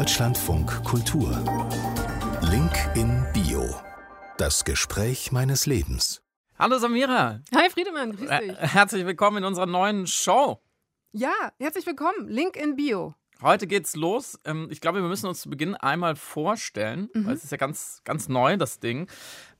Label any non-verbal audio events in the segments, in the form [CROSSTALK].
Deutschlandfunk Kultur. Link in Bio. Das Gespräch meines Lebens. Hallo Samira. Hi Friedemann, grüß dich. Herzlich willkommen in unserer neuen Show. Ja, herzlich willkommen. Link in Bio. Heute geht's los. Ähm, ich glaube, wir müssen uns zu Beginn einmal vorstellen, mhm. weil es ist ja ganz, ganz neu, das Ding.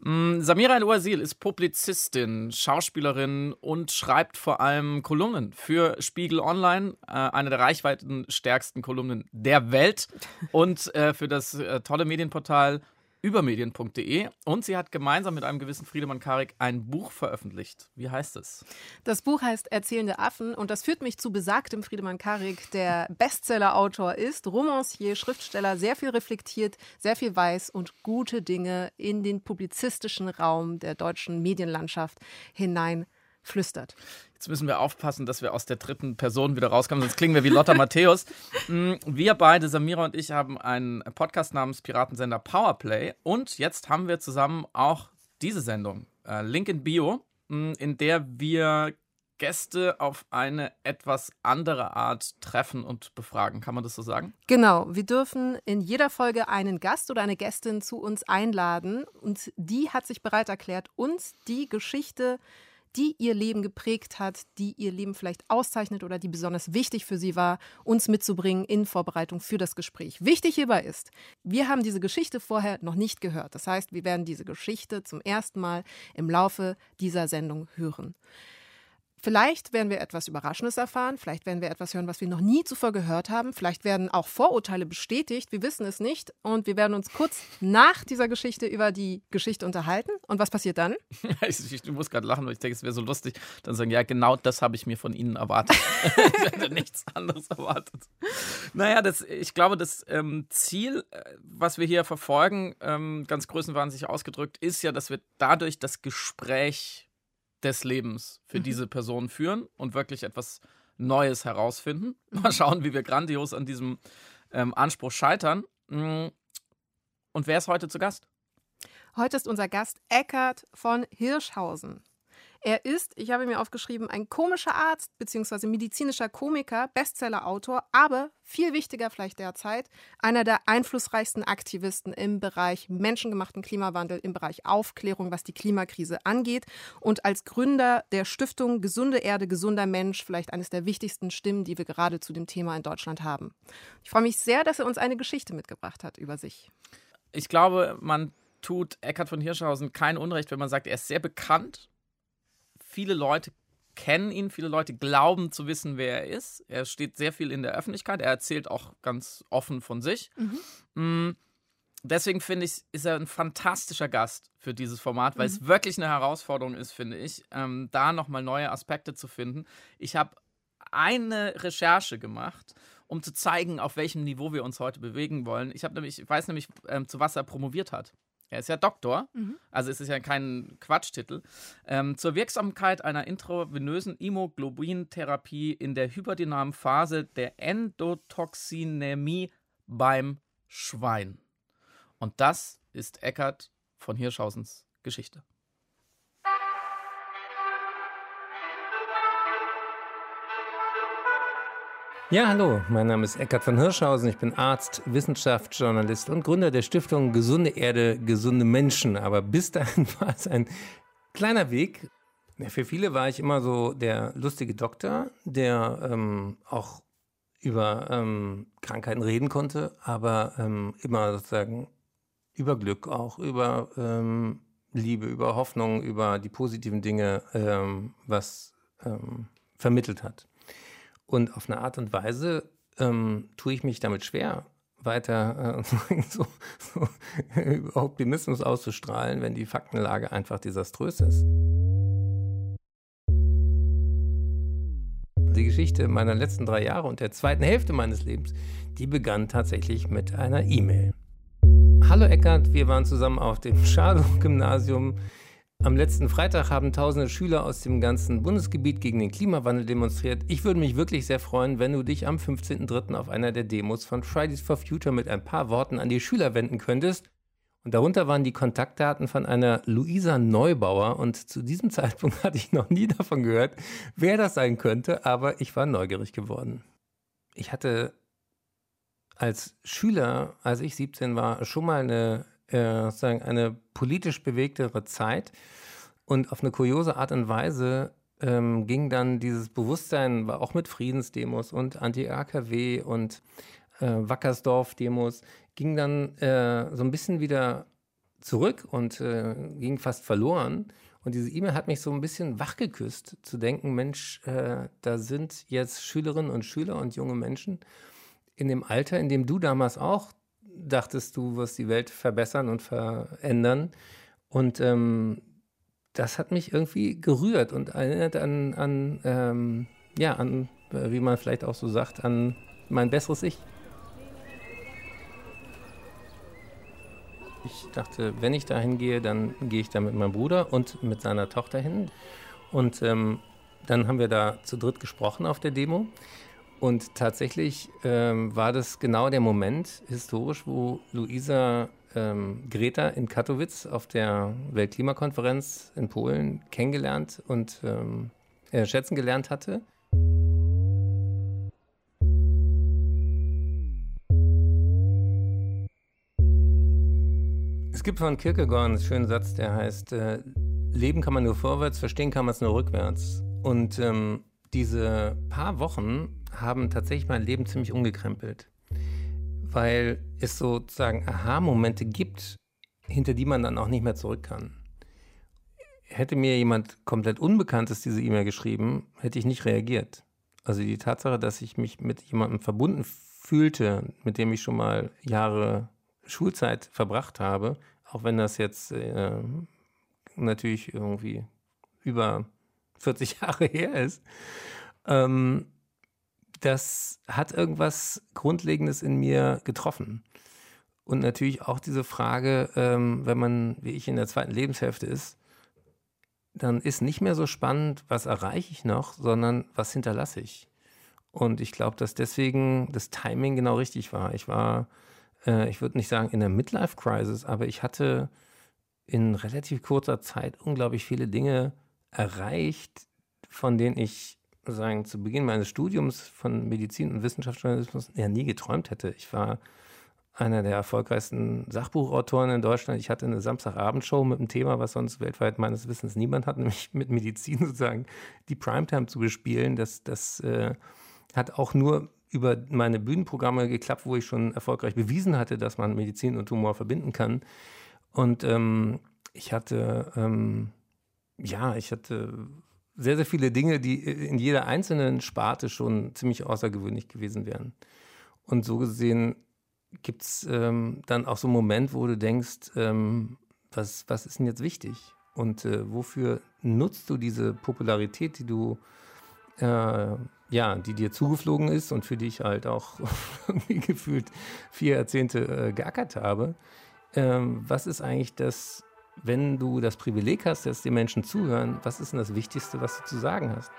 Mm, Samira El-Ouazil ist Publizistin, Schauspielerin und schreibt vor allem Kolumnen für Spiegel Online, äh, eine der reichweitenstärksten Kolumnen der Welt [LAUGHS] und äh, für das äh, tolle Medienportal übermedien.de und sie hat gemeinsam mit einem gewissen Friedemann Karik ein Buch veröffentlicht. Wie heißt es? Das Buch heißt Erzählende Affen und das führt mich zu besagtem Friedemann Karik, der [LAUGHS] Bestseller-Autor ist, Romancier, Schriftsteller, sehr viel reflektiert, sehr viel weiß und gute Dinge in den publizistischen Raum der deutschen Medienlandschaft hinein flüstert. Jetzt müssen wir aufpassen, dass wir aus der dritten Person wieder rauskommen, sonst klingen wir wie Lotta Matthäus. [LAUGHS] Mm, wir beide, Samira und ich, haben einen Podcast namens Piratensender Powerplay und jetzt haben wir zusammen auch diese Sendung, äh, Link in Bio, mm, in der wir Gäste auf eine etwas andere Art treffen und befragen. Kann man das so sagen? Genau. Wir dürfen in jeder Folge einen Gast oder eine Gästin zu uns einladen und die hat sich bereit erklärt, uns die Geschichte die ihr Leben geprägt hat, die ihr Leben vielleicht auszeichnet oder die besonders wichtig für sie war, uns mitzubringen in Vorbereitung für das Gespräch. Wichtig hierbei ist, wir haben diese Geschichte vorher noch nicht gehört. Das heißt, wir werden diese Geschichte zum ersten Mal im Laufe dieser Sendung hören. Vielleicht werden wir etwas Überraschendes erfahren, vielleicht werden wir etwas hören, was wir noch nie zuvor gehört haben, vielleicht werden auch Vorurteile bestätigt, wir wissen es nicht und wir werden uns kurz nach dieser Geschichte über die Geschichte unterhalten. Und was passiert dann? [LAUGHS] ich, ich muss gerade lachen, weil ich denke, es wäre so lustig, dann sagen, ja, genau das habe ich mir von Ihnen erwartet. [LAUGHS] [LAUGHS] ich hätte nichts anderes erwartet. Naja, das, ich glaube, das ähm, Ziel, äh, was wir hier verfolgen, ähm, ganz größenwahnsinnig ausgedrückt, ist ja, dass wir dadurch das Gespräch des Lebens für mhm. diese Person führen und wirklich etwas Neues herausfinden. Mhm. Mal schauen, wie wir grandios an diesem ähm, Anspruch scheitern. Mm. Und wer ist heute zu Gast? Heute ist unser Gast Eckart von Hirschhausen. Er ist, ich habe mir aufgeschrieben, ein komischer Arzt bzw. medizinischer Komiker, Bestsellerautor, aber viel wichtiger vielleicht derzeit, einer der einflussreichsten Aktivisten im Bereich menschengemachten Klimawandel, im Bereich Aufklärung, was die Klimakrise angeht und als Gründer der Stiftung Gesunde Erde, gesunder Mensch vielleicht eines der wichtigsten Stimmen, die wir gerade zu dem Thema in Deutschland haben. Ich freue mich sehr, dass er uns eine Geschichte mitgebracht hat über sich. Ich glaube, man tut Eckhard von Hirschhausen kein Unrecht, wenn man sagt, er ist sehr bekannt viele Leute kennen ihn, viele Leute glauben zu wissen, wer er ist. Er steht sehr viel in der Öffentlichkeit, er erzählt auch ganz offen von sich. Mhm. Mm, deswegen finde ich, ist er ein fantastischer Gast für dieses Format, weil mhm. es wirklich eine Herausforderung ist, finde ich, ähm, da nochmal neue Aspekte zu finden. Ich habe eine Recherche gemacht, um zu zeigen, auf welchem Niveau wir uns heute bewegen wollen. Ich, nämlich, ich weiß nämlich, ähm, zu was er promoviert hat. Er ist ja Doktor, mhm. also es ist ja kein Quatschtitel. Ähm, zur Wirksamkeit einer intravenösen Immunoglobulintherapie in der hyperdynamischen Phase der Endotoxinämie beim Schwein. Und das ist Eckart von Hirschhausens Geschichte. Ja, hallo, mein Name ist Eckhard von Hirschhausen. Ich bin Arzt, Wissenschaftsjournalist und Gründer der Stiftung Gesunde Erde, gesunde Menschen. Aber bis dahin [LAUGHS] war es ein kleiner Weg. Für viele war ich immer so der lustige Doktor, der ähm, auch über ähm, Krankheiten reden konnte, aber ähm, immer sozusagen über Glück auch, über ähm, Liebe, über Hoffnung, über die positiven Dinge, ähm, was ähm, vermittelt hat. Und auf eine Art und Weise ähm, tue ich mich damit schwer, weiter äh, [LAUGHS] so, so [LAUGHS] Optimismus auszustrahlen, wenn die Faktenlage einfach desaströs ist. Die Geschichte meiner letzten drei Jahre und der zweiten Hälfte meines Lebens, die begann tatsächlich mit einer E-Mail. Hallo Eckart, wir waren zusammen auf dem [LAUGHS] Schalow-Gymnasium am letzten Freitag haben tausende Schüler aus dem ganzen Bundesgebiet gegen den Klimawandel demonstriert. Ich würde mich wirklich sehr freuen, wenn du dich am 15.03. auf einer der Demos von Fridays for Future mit ein paar Worten an die Schüler wenden könntest. Und darunter waren die Kontaktdaten von einer Luisa Neubauer. Und zu diesem [LAUGHS] Zeitpunkt hatte ich noch nie davon gehört, wer das sein könnte, aber ich war neugierig geworden. Ich hatte als Schüler, als ich 17 war, schon mal eine, äh, sozusagen eine politisch bewegtere Zeit. Und auf eine kuriose Art und Weise ähm, ging dann dieses Bewusstsein, war auch mit Friedensdemos und Anti-AKW und äh, Wackersdorf-Demos, ging dann äh, so ein bisschen wieder zurück und äh, ging fast verloren. Und diese E-Mail hat mich so ein bisschen wachgeküsst, zu denken, Mensch, äh, da sind jetzt Schülerinnen und Schüler und junge Menschen in dem Alter, in dem du damals auch dachtest, du wirst die Welt verbessern und verändern. Und ähm, das hat mich irgendwie gerührt und erinnert an, an ähm, ja, an, wie man vielleicht auch so sagt, an mein besseres Ich. Ich dachte, wenn ich da hingehe, dann gehe ich da mit meinem Bruder und mit seiner Tochter hin. Und ähm, dann haben wir da zu dritt gesprochen auf der Demo. Und tatsächlich ähm, war das genau der Moment historisch, wo Luisa ähm, Greta in Katowice auf der Weltklimakonferenz in Polen kennengelernt und ähm, äh, schätzen gelernt hatte. Es gibt von Kierkegaard einen schönen Satz, der heißt, äh, Leben kann man nur vorwärts, verstehen kann man es nur rückwärts. Und ähm, diese paar Wochen haben tatsächlich mein Leben ziemlich umgekrempelt, weil es sozusagen Aha-Momente gibt, hinter die man dann auch nicht mehr zurück kann. Hätte mir jemand komplett Unbekanntes diese E-Mail geschrieben, hätte ich nicht reagiert. Also die Tatsache, dass ich mich mit jemandem verbunden fühlte, mit dem ich schon mal Jahre Schulzeit verbracht habe, auch wenn das jetzt äh, natürlich irgendwie über 40 [LAUGHS] Jahre her ist, ähm, das hat irgendwas Grundlegendes in mir getroffen. Und natürlich auch diese Frage, ähm, wenn man, wie ich, in der zweiten Lebenshälfte ist, dann ist nicht mehr so spannend, was erreiche ich noch, sondern was hinterlasse ich. Und ich glaube, dass deswegen das Timing genau richtig war. Ich war, äh, ich würde nicht sagen in der Midlife-Crisis, aber ich hatte in relativ kurzer Zeit unglaublich viele Dinge erreicht, von denen ich sagen, zu Beginn meines Studiums von Medizin und Wissenschaftsjournalismus ja nie geträumt hätte. Ich war einer der erfolgreichsten Sachbuchautoren in Deutschland. Ich hatte eine Samstagabendshow mit einem Thema, was sonst weltweit meines Wissens niemand hat, [LAUGHS] nämlich mit Medizin sozusagen die Primetime zu bespielen. Das, das äh, hat auch nur über meine Bühnenprogramme geklappt, wo ich schon erfolgreich bewiesen hatte, dass man Medizin und Humor verbinden kann. Und ähm, ich hatte, ähm, ja, ich hatte sehr, sehr viele Dinge, die in jeder einzelnen Sparte schon ziemlich außergewöhnlich gewesen wären. Und so gesehen gibt es ähm, dann auch so einen Moment, wo du denkst, ähm, was, was ist denn jetzt wichtig? Und äh, wofür nutzt du diese Popularität, die du, äh, ja, die dir zugeflogen ist und für die ich halt auch [LAUGHS] gefühlt vier Jahrzehnte äh, geackert habe? Ähm, was ist eigentlich das, wenn du das Privileg hast, dass die Menschen zuhören, was ist denn das Wichtigste, was du zu sagen hast?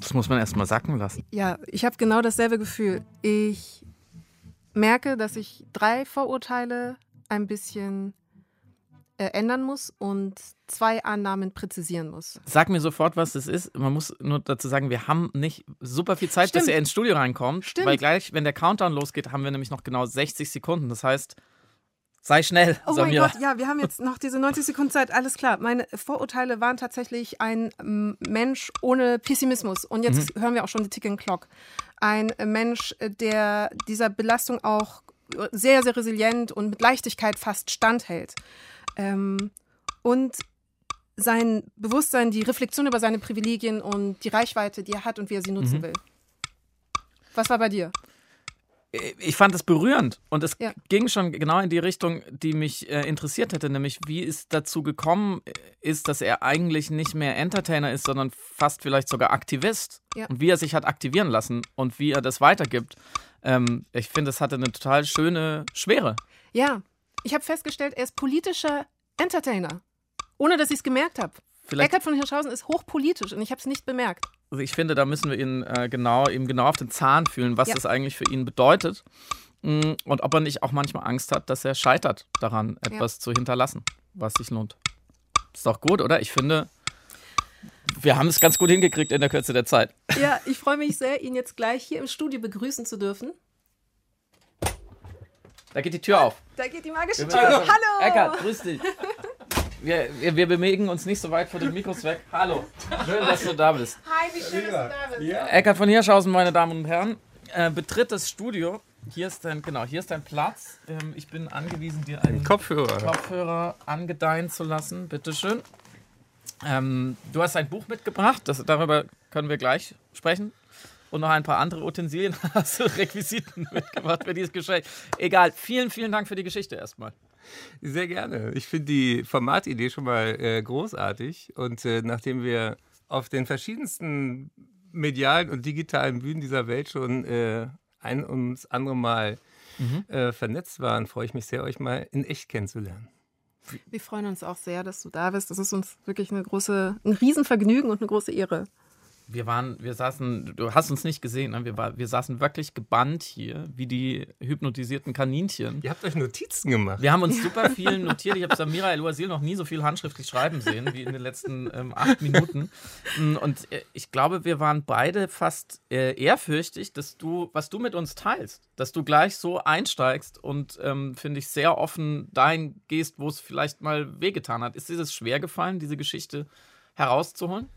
Das muss man erst mal sacken lassen. Ja, ich habe genau dasselbe Gefühl. Ich merke, dass ich drei Vorurteile ein bisschen äh, ändern muss und zwei Annahmen präzisieren muss. Sag mir sofort, was das ist. Man muss nur dazu sagen, wir haben nicht super viel Zeit, Stimmt. bis er ins Studio reinkommt. Stimmt. Weil gleich, wenn der Countdown losgeht, haben wir nämlich noch genau 60 Sekunden. Das heißt, sei schnell, Oh Samira. mein Gott, ja, wir haben jetzt noch diese 90 Sekunden Zeit, alles klar. Meine Vorurteile waren tatsächlich ein ähm, Mensch ohne Pessimismus. Und jetzt hören wir auch schon die Ticking Clock. Ein äh, Mensch, äh, der dieser Belastung auch sehr, sehr resilient und mit Leichtigkeit fast standhält. Ähm, und sein Bewusstsein, die Reflexion über seine Privilegien und die Reichweite, die er hat und wie er sie nutzen will. Was war bei dir? ich fand es berührend und es Ja. ging schon genau in die Richtung, die mich äh, interessiert hätte, nämlich wie es dazu gekommen ist, dass er eigentlich nicht mehr Entertainer ist, sondern fast vielleicht sogar Aktivist Ja. und wie er sich hat aktivieren lassen und wie er das weitergibt. Ähm, ich finde, es hatte eine total schöne Schwere. Ja, ich habe festgestellt, er ist politischer Entertainer. Ohne dass ich es gemerkt habe. Eckart von Hirschhausen ist hochpolitisch und ich habe es nicht bemerkt. also ich finde, da müssen wir ihn äh, genau, ihm genau auf den Zahn fühlen, was Ja. das eigentlich für ihn bedeutet Mm, und ob er nicht auch manchmal Angst hat, dass er scheitert daran, etwas zu hinterlassen, was sich lohnt. Ist doch gut, oder? Ich finde, wir haben es ganz gut hingekriegt in der Kürze der Zeit. Ja, [LAUGHS] ich freue mich sehr, ihn jetzt gleich hier im Studio begrüßen zu dürfen. Da geht die Tür auf. Da geht die magische Tür. Hallo! Eckart, grüß dich. Wir, wir, wir bewegen uns nicht so weit vor den Mikros weg. Hallo. Schön, dass du da bist. Hi, wie schön, dass du da bist. Eckart von Hirschhausen, meine Damen und Herren, äh, betritt das Studio. Hier ist dein, genau, hier ist dein Platz. Ähm, ich bin angewiesen, dir einen Kopfhörer. Kopfhörer angedeihen zu lassen. Bitteschön. Ähm, du hast ein Buch mitgebracht, das, darüber können wir gleich sprechen. Und noch ein paar andere Utensilien [LAUGHS] hast du Requisiten mitgebracht für dieses Gespräch. Egal, vielen, vielen Dank für die Geschichte erstmal. Sehr gerne. Ich finde die Formatidee schon mal äh, großartig. Und äh, nachdem wir auf den verschiedensten medialen und digitalen Bühnen dieser Welt schon äh, ein ums andere Mal äh, vernetzt waren, freue ich mich sehr, euch mal in echt kennenzulernen. Wir freuen uns auch sehr, dass du da bist. Das ist uns wirklich eine große, ein Riesenvergnügen und eine große Ehre. Wir waren, wir saßen, du hast uns nicht gesehen, ne? wir, war, wir saßen wirklich gebannt hier, wie die hypnotisierten Kaninchen. Ihr habt euch Notizen gemacht. Wir haben uns super [LAUGHS] viel notiert. Ich habe Samira El-Wazir noch nie so viel handschriftlich schreiben sehen wie in den letzten ähm, acht Minuten. Mm, Und äh, ich glaube, wir waren beide fast äh, ehrfürchtig, dass du, was du mit uns teilst, dass du gleich so einsteigst und ähm, finde ich sehr offen dahin gehst, wo es vielleicht mal wehgetan hat. Ist dir das schwer gefallen, diese Geschichte herauszuholen?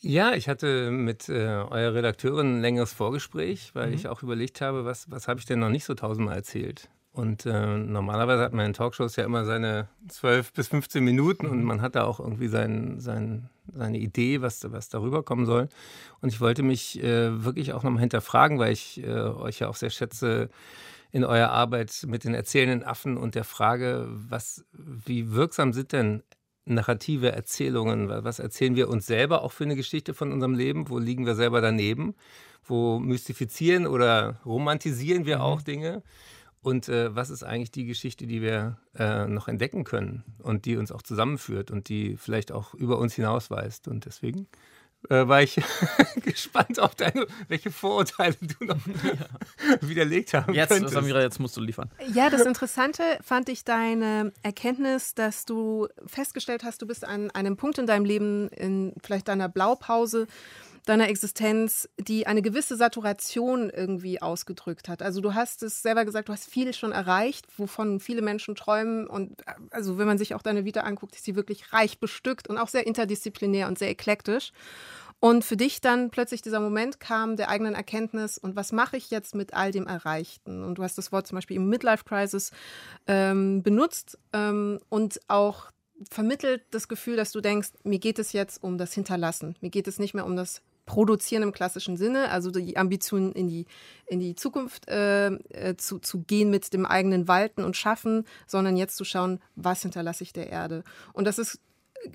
Ja, ich hatte mit äh, eurer Redakteurin ein längeres Vorgespräch, weil ich auch überlegt habe, was, was habe ich denn noch nicht so tausendmal erzählt. Und äh, normalerweise hat man in Talkshows ja immer seine 12 bis 15 Minuten und man hat da auch irgendwie sein, sein, seine Idee, was, was darüber kommen soll. Und ich wollte mich äh, wirklich auch nochmal hinterfragen, weil ich äh, euch ja auch sehr schätze in eurer Arbeit mit den erzählenden Affen und der Frage, was, wie wirksam sind denn narrative Erzählungen? Was erzählen wir uns selber auch für eine Geschichte von unserem Leben? Wo liegen wir selber daneben? Wo mystifizieren oder romantisieren wir auch Dinge? Und äh, was ist eigentlich die Geschichte, die wir äh, noch entdecken können und die uns auch zusammenführt und die vielleicht auch über uns hinausweist? Und deswegen äh, war ich [LAUGHS] gespannt auf deine, welche Vorurteile du noch [LAUGHS] widerlegt haben Jetzt, könntest. Samira, jetzt musst du liefern. Ja, das Interessante fand ich deine Erkenntnis, dass du festgestellt hast, du bist an einem Punkt in deinem Leben, in vielleicht deiner Blaupause, deiner Existenz, die eine gewisse Saturation irgendwie ausgedrückt hat. Also du hast es selber gesagt, du hast viel schon erreicht, wovon viele Menschen träumen. Und äh, also wenn man sich auch deine Vita anguckt, ist sie wirklich reich bestückt und auch sehr interdisziplinär und sehr eklektisch. Und für dich dann plötzlich dieser Moment kam der eigenen Erkenntnis und was mache ich jetzt mit all dem Erreichten? Und du hast das Wort zum Beispiel im Midlife Crisis ähm, benutzt ähm, und auch vermittelt das Gefühl, dass du denkst, mir geht es jetzt um das Hinterlassen. Mir geht es nicht mehr um das Produzieren im klassischen Sinne, also die Ambition in die, in die Zukunft äh, äh, zu, zu gehen mit dem eigenen Walten und Schaffen, sondern jetzt zu schauen, was hinterlasse ich der Erde. Und das ist,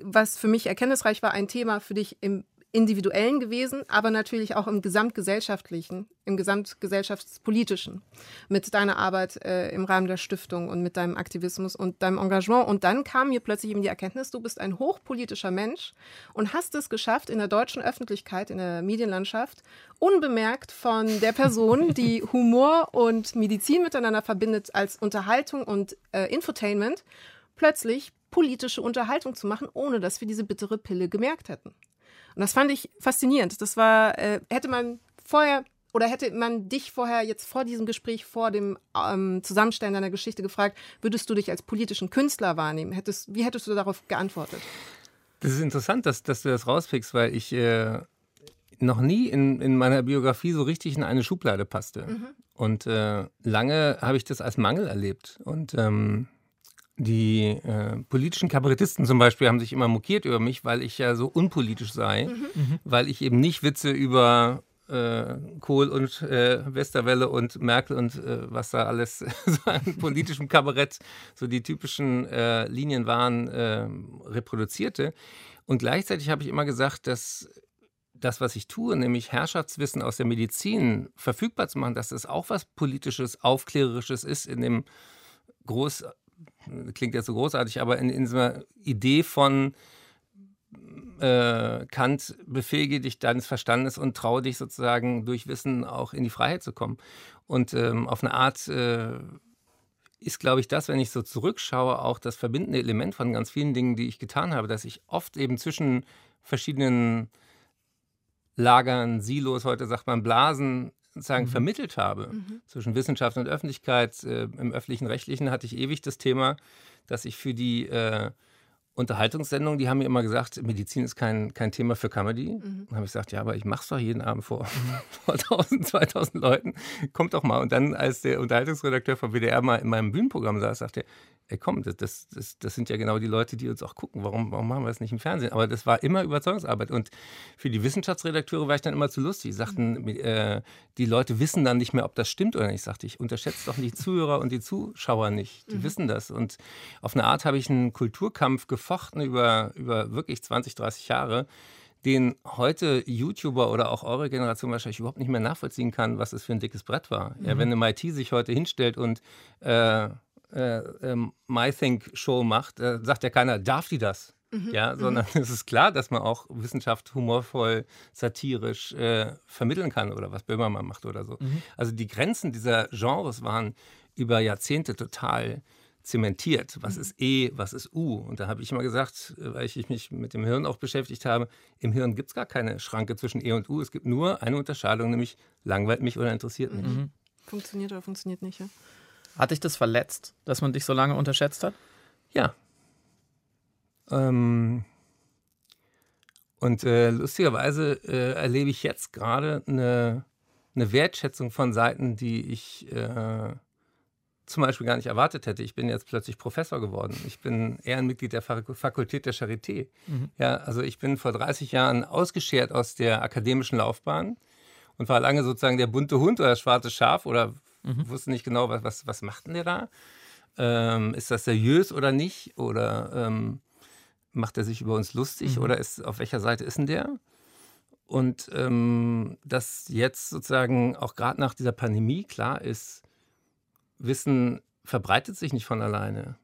was für mich erkenntnisreich war, ein Thema für dich im individuellen gewesen, aber natürlich auch im gesamtgesellschaftlichen, im gesamtgesellschaftspolitischen, mit deiner Arbeit äh, im Rahmen der Stiftung und mit deinem Aktivismus und deinem Engagement. Und dann kam mir plötzlich eben die Erkenntnis, du bist ein hochpolitischer Mensch und hast es geschafft, in der deutschen Öffentlichkeit, in der Medienlandschaft, unbemerkt von der Person, die [LAUGHS] Humor und Medizin miteinander verbindet als Unterhaltung und äh, Infotainment, plötzlich politische Unterhaltung zu machen, ohne dass wir diese bittere Pille gemerkt hätten. Und das fand ich faszinierend. Das war, äh, hätte man vorher oder hätte man dich vorher jetzt vor diesem Gespräch, vor dem ähm, Zusammenstellen deiner Geschichte gefragt, würdest du dich als politischen Künstler wahrnehmen? Hättest, wie hättest du darauf geantwortet? Das ist interessant, dass, dass du das rauspickst, weil ich äh, noch nie in, in meiner Biografie so richtig in eine Schublade passte. Und äh, lange habe ich das als Mangel erlebt. Und ähm, die äh, politischen Kabarettisten zum Beispiel haben sich immer mokiert über mich, weil ich ja so unpolitisch sei, weil ich eben nicht Witze über äh, Kohl und äh, Westerwelle und Merkel und äh, was da alles [LAUGHS] so an politischem Kabarett so die typischen äh, Linien waren, äh, reproduzierte. Und gleichzeitig habe ich immer gesagt, dass das, was ich tue, nämlich Herrschaftswissen aus der Medizin verfügbar zu machen, dass das auch was Politisches, Aufklärerisches ist in dem groß, klingt jetzt so großartig, aber in, in so einer Idee von äh, Kant, befähige dich deines Verstandes und traue dich sozusagen durch Wissen auch in die Freiheit zu kommen. Und ähm, auf eine Art äh, ist, glaube ich, das, wenn ich so zurückschaue, auch das verbindende Element von ganz vielen Dingen, die ich getan habe, dass ich oft eben zwischen verschiedenen Lagern, Silos, heute sagt man Blasen, sozusagen mhm. vermittelt habe. Mhm. Zwischen Wissenschaft und Öffentlichkeit. Äh, Im öffentlichen Rechtlichen hatte ich ewig das Thema, dass ich für die äh, Unterhaltungssendungen, die haben mir immer gesagt, Medizin ist kein, kein Thema für Comedy. Mhm. Dann habe ich gesagt, ja, aber ich mache es doch jeden Abend vor, [LAUGHS] vor 1000, 2000 Leuten. Kommt doch mal. Und dann, als der Unterhaltungsredakteur vom WDR mal in meinem Bühnenprogramm saß, sagte er, ey komm, das, das, das, das, sind ja genau die Leute, die uns auch gucken. Warum, warum machen wir das nicht im Fernsehen? Aber das war immer Überzeugungsarbeit. Und für die Wissenschaftsredakteure war ich dann immer zu lustig. Die sagten, äh, die Leute wissen dann nicht mehr, ob das stimmt oder nicht. Ich sagte, ich unterschätze doch die Zuhörer und die Zuschauer nicht. Die mhm. wissen das. Und auf eine Art habe ich einen Kulturkampf gefochten über, über wirklich 20, 30 Jahre den heute YouTuber oder auch eure Generation wahrscheinlich überhaupt nicht mehr nachvollziehen kann, was es für ein dickes Brett war. Mhm. Ja, wenn eine MIT sich heute hinstellt und äh, äh, ähm, MyThink-Show macht, äh, sagt ja keiner, darf die das? Mhm. Ja, sondern mhm. [LAUGHS] es ist klar, dass man auch Wissenschaft humorvoll, satirisch äh, vermitteln kann oder was Böhmermann macht oder so. Mhm. Also die Grenzen dieser Genres waren über Jahrzehnte total zementiert. Was mhm. ist E, was ist U? Und da habe ich immer gesagt, äh, weil ich mich mit dem Hirn auch beschäftigt habe, im Hirn gibt es gar keine Schranke zwischen E und U. Es gibt nur eine Unterscheidung, nämlich langweilt mich oder interessiert mich. Mhm. Funktioniert oder funktioniert nicht, ja? Hat dich das verletzt, dass man dich so lange unterschätzt hat? Ja. Ähm, und äh, lustigerweise äh, erlebe ich jetzt gerade eine, eine Wertschätzung von Seiten, die ich äh, zum Beispiel gar nicht erwartet hätte. Ich bin jetzt plötzlich Professor geworden. Ich bin Ehrenmitglied der Fakultät der Charité. Mhm. Ja, also ich bin vor 30 Jahren ausgeschert aus der akademischen Laufbahn und war lange sozusagen der bunte Hund oder das schwarze Schaf oder Mhm. Wusste nicht genau, was, was, was macht denn der da? Ähm, ist das seriös oder nicht? Oder ähm, macht er sich über uns lustig? Mhm. Oder ist, auf welcher Seite ist denn der? Und ähm, dass jetzt sozusagen auch gerade nach dieser Pandemie klar ist, Wissen verbreitet sich nicht von alleine.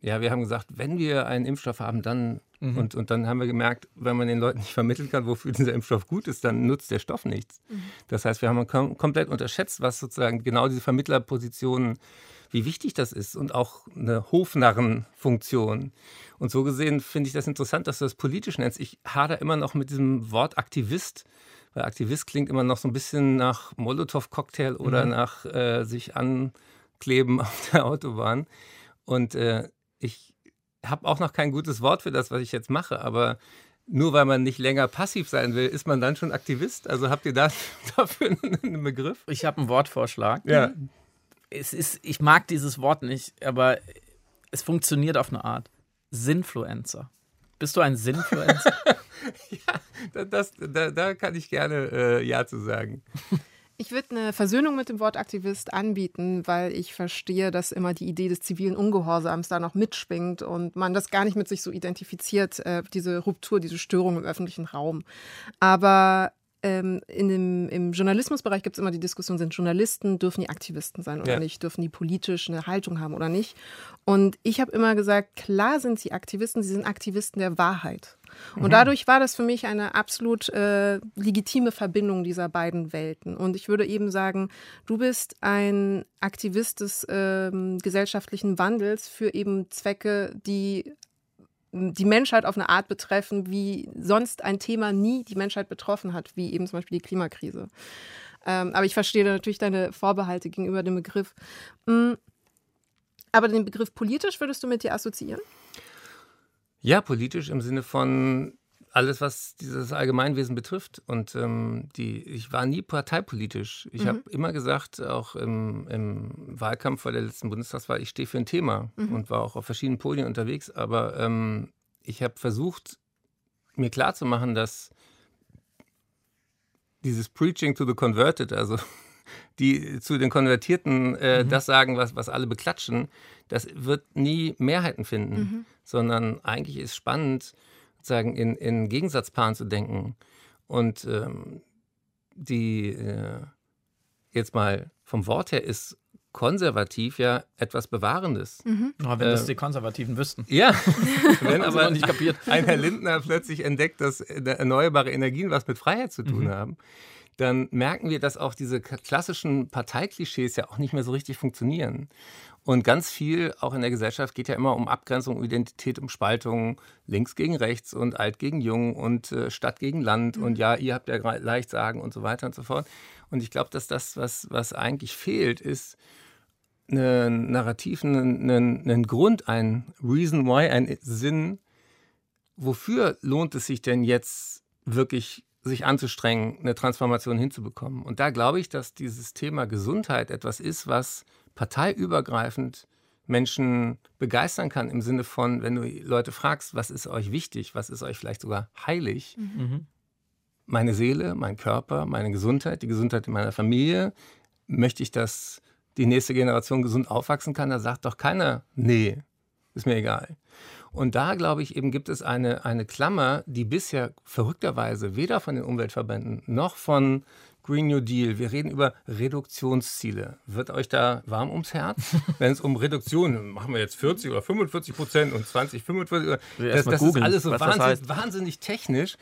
Ja, wir haben gesagt, wenn wir einen Impfstoff haben, dann Mhm. Und, und dann haben wir gemerkt, wenn man den Leuten nicht vermitteln kann, wofür dieser Impfstoff gut ist, dann nutzt der Stoff nichts. Mhm. Das heißt, wir haben kom komplett unterschätzt, was sozusagen genau diese Vermittlerpositionen, wie wichtig das ist und auch eine Hofnarrenfunktion. Und so gesehen finde ich das interessant, dass du das politisch nennst. Ich hader immer noch mit diesem Wort Aktivist, weil Aktivist klingt immer noch so ein bisschen nach Molotow-Cocktail oder mhm. nach äh, sich ankleben [LAUGHS] auf der Autobahn. Und äh, ich habe auch noch kein gutes Wort für das, was ich jetzt mache, aber nur weil man nicht länger passiv sein will, ist man dann schon Aktivist? Also habt ihr da, [LAUGHS] dafür einen Begriff? Ich habe einen Wortvorschlag. Ja. Es ist, ich mag dieses Wort nicht, aber es funktioniert auf eine Art. Sinfluencer. Bist du ein Sinfluencer? [LAUGHS] ja, das, da, da, kann ich gerne äh, Ja zu sagen. Ich würde eine Versöhnung mit dem Wort Aktivist anbieten, weil ich verstehe, dass immer die Idee des zivilen Ungehorsams da noch mitschwingt und man das gar nicht mit sich so identifiziert, äh, diese Ruptur, diese Störung im öffentlichen Raum. Aber ähm, in dem, im Journalismusbereich gibt es immer die Diskussion, sind Journalisten, dürfen die Aktivisten sein oder ja. nicht, dürfen die politisch eine Haltung haben oder nicht. Und ich habe immer gesagt, klar sind sie Aktivisten, sie sind Aktivisten der Wahrheit. Und mhm. dadurch war das für mich eine absolut äh, legitime Verbindung dieser beiden Welten. Und ich würde eben sagen, du bist ein Aktivist des äh, gesellschaftlichen Wandels für eben Zwecke, die die Menschheit auf eine Art betreffen, wie sonst ein Thema nie die Menschheit betroffen hat, wie eben zum Beispiel die Klimakrise. Ähm, aber ich verstehe natürlich deine Vorbehalte gegenüber dem Begriff. Mhm. Aber den Begriff politisch würdest du mit dir assoziieren? Ja, politisch im Sinne von alles, was dieses Allgemeinwesen betrifft. Und ähm, die, ich war nie parteipolitisch. Ich mhm. habe immer gesagt, auch im, im, Wahlkampf vor der letzten Bundestagswahl, ich stehe für ein Thema mhm. und war auch auf verschiedenen Podien unterwegs. Aber ähm, ich habe versucht, mir klarzumachen, dass dieses Preaching to the Converted, also [LAUGHS] die zu den Konvertierten äh, mhm. das sagen, was, was alle beklatschen, das wird nie Mehrheiten finden, mhm. sondern eigentlich ist spannend, sagen, in, in Gegensatzpaaren zu denken und ähm, die äh, jetzt mal vom Wort her ist konservativ ja etwas Bewahrendes. Mhm. Oh, wenn äh, das die Konservativen wüssten. Ja, [LAUGHS] wenn aber nicht kapiert. ein Herr Lindner plötzlich entdeckt, dass erneuerbare Energien was mit Freiheit zu tun mhm. haben, dann merken wir, dass auch diese klassischen Parteiklischees ja auch nicht mehr so richtig funktionieren. Und ganz viel, auch in der Gesellschaft, geht ja immer um Abgrenzung, Identität, um Spaltung, links gegen rechts und alt gegen jung und äh, Stadt gegen Land mhm. und ja, ihr habt ja leicht sagen und so weiter und so fort. Und ich glaube, dass das, was, was eigentlich fehlt, ist ein Narrativ, ein, ein Grund, ein Reason why, ein Sinn, wofür lohnt es sich denn jetzt wirklich sich anzustrengen, eine Transformation hinzubekommen. Und da glaube ich, dass dieses Thema Gesundheit etwas ist, was parteiübergreifend Menschen begeistern kann im Sinne von, wenn du Leute fragst, was ist euch wichtig, was ist euch vielleicht sogar heilig, mhm. meine Seele, mein Körper, meine Gesundheit, die Gesundheit in meiner Familie, möchte ich, dass die nächste Generation gesund aufwachsen kann, da sagt doch keiner, nee, ist mir egal. Und da, glaube ich, eben gibt es eine, eine Klammer, die bisher verrückterweise weder von den Umweltverbänden noch von Green New Deal, wir reden über Reduktionsziele. Wird euch da warm ums Herz? [LAUGHS] Wenn es um Reduktion, machen wir jetzt 40 oder 45 Prozent und 20, 45, das, das ist alles so wahnsinnig, heißt. wahnsinnig technisch.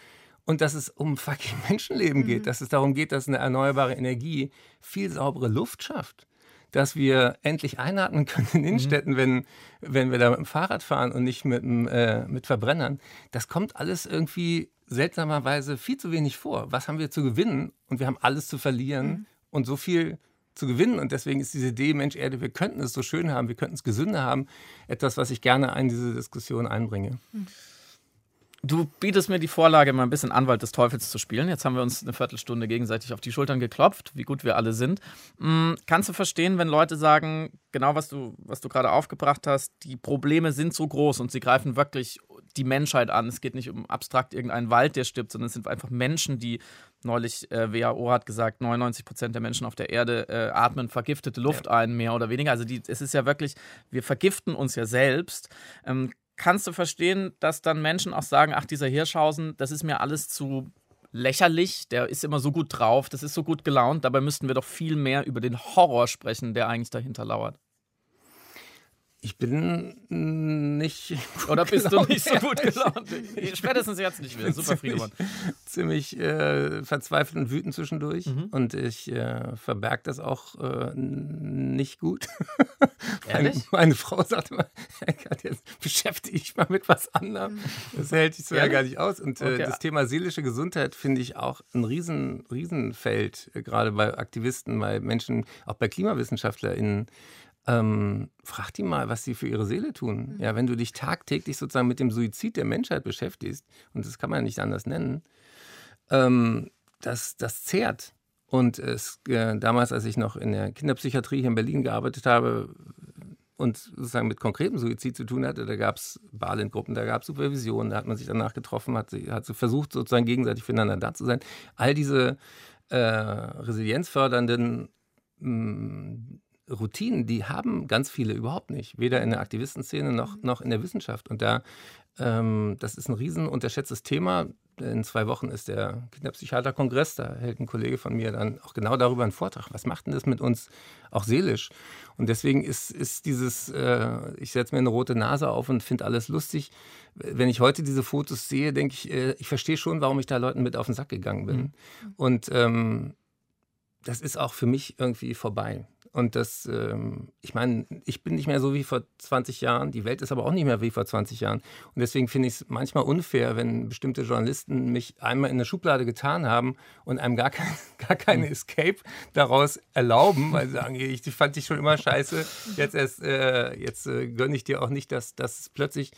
Und dass es um fucking Menschenleben geht, mhm. dass es darum geht, dass eine erneuerbare Energie viel saubere Luft schafft dass wir endlich einatmen können in mhm. Innenstädten, mhm. wenn, wenn wir da mit dem Fahrrad fahren und nicht mit, äh, mit Verbrennern. Das kommt alles irgendwie seltsamerweise viel zu wenig vor. Was haben wir zu gewinnen? Und wir haben alles zu verlieren mhm. und so viel zu gewinnen. Und deswegen ist diese Idee, Mensch, Erde, wir könnten es so schön haben, wir könnten es gesünder haben, etwas, was ich gerne in diese Diskussion einbringe. Mhm. Du bietest mir die Vorlage, mal ein bisschen Anwalt des Teufels zu spielen. Jetzt haben wir uns eine Viertelstunde gegenseitig auf die Schultern geklopft, wie gut wir alle sind. Hm, kannst du verstehen, wenn Leute sagen, genau was du, was du gerade aufgebracht hast, die Probleme sind so groß und sie greifen wirklich die Menschheit an. Es geht nicht um abstrakt irgendeinen Wald, der stirbt, sondern es sind einfach Menschen, die neulich, äh, WHO hat gesagt, 99 Prozent der Menschen auf der Erde äh, atmen vergiftete Luft ja. ein, mehr oder weniger. Also die, es ist ja wirklich, wir vergiften uns ja selbst. Ähm, kannst du verstehen, dass dann Menschen auch sagen, ach, dieser Hirschhausen, das ist mir alles zu lächerlich, der ist immer so gut drauf, das ist so gut gelaunt, dabei müssten wir doch viel mehr über den Horror sprechen, der eigentlich dahinter lauert. Ich bin nicht. [LAUGHS] Oder bist du nicht so gut gelaunt? Spätestens jetzt nicht mehr. Super Friedemann. Ziemlich äh, verzweifelt und wütend zwischendurch. Mhm. Und ich äh, verberge das auch äh, nicht gut. [LAUGHS] meine, meine, Frau sagte immer, [LAUGHS] jetzt beschäftige ich mal mit was anderem. Das hält sich so ja gar nicht aus. Und äh, okay. das Thema seelische Gesundheit finde ich auch ein riesen, Riesenfeld, äh, gerade bei Aktivisten, bei Menschen, auch bei KlimawissenschaftlerInnen ähm, frag die mal, was sie für ihre Seele tun. Mhm. Ja, wenn du dich tagtäglich sozusagen mit dem Suizid der Menschheit beschäftigst, und das kann man ja nicht anders nennen, ähm, das, das zehrt. Und es, äh, damals, als ich noch in der Kinderpsychiatrie hier in Berlin gearbeitet habe und sozusagen mit konkretem Suizid zu tun hatte, da gab es Balint-Gruppen, da gab es Supervisionen, da hat man sich danach getroffen, hat, hat versucht, sozusagen gegenseitig füreinander da zu sein. All diese äh, resilienzfördernden mh, mm, Routinen, die haben ganz viele überhaupt nicht. Weder in der Aktivistenszene noch, noch in der Wissenschaft. Und da, ähm, das ist ein riesen unterschätztes Thema. In zwei Wochen ist der Kinderpsychiaterkongress, da hält ein Kollege von mir dann auch genau darüber einen Vortrag. Was macht denn das mit uns auch seelisch? Und deswegen ist, ist dieses, äh, ich setze mir eine rote Nase auf und finde alles lustig. Wenn ich heute diese Fotos sehe, denke ich, äh, ich verstehe schon, warum ich da Leuten mit auf den Sack gegangen bin. Mhm. Und ähm, das ist auch für mich irgendwie vorbei. Und das, ähm, ich meine, ich bin nicht mehr so wie vor 20 Jahren, die Welt ist aber auch nicht mehr wie vor 20 Jahren. Und deswegen finde ich es manchmal unfair, wenn bestimmte Journalisten mich einmal in eine Schublade getan haben und einem gar, kein, [LAUGHS] gar keine hm. Escape daraus erlauben, weil sie sagen, ich fand dich schon immer scheiße, jetzt, erst, äh, jetzt äh, gönne ich dir auch nicht, dass, dass plötzlich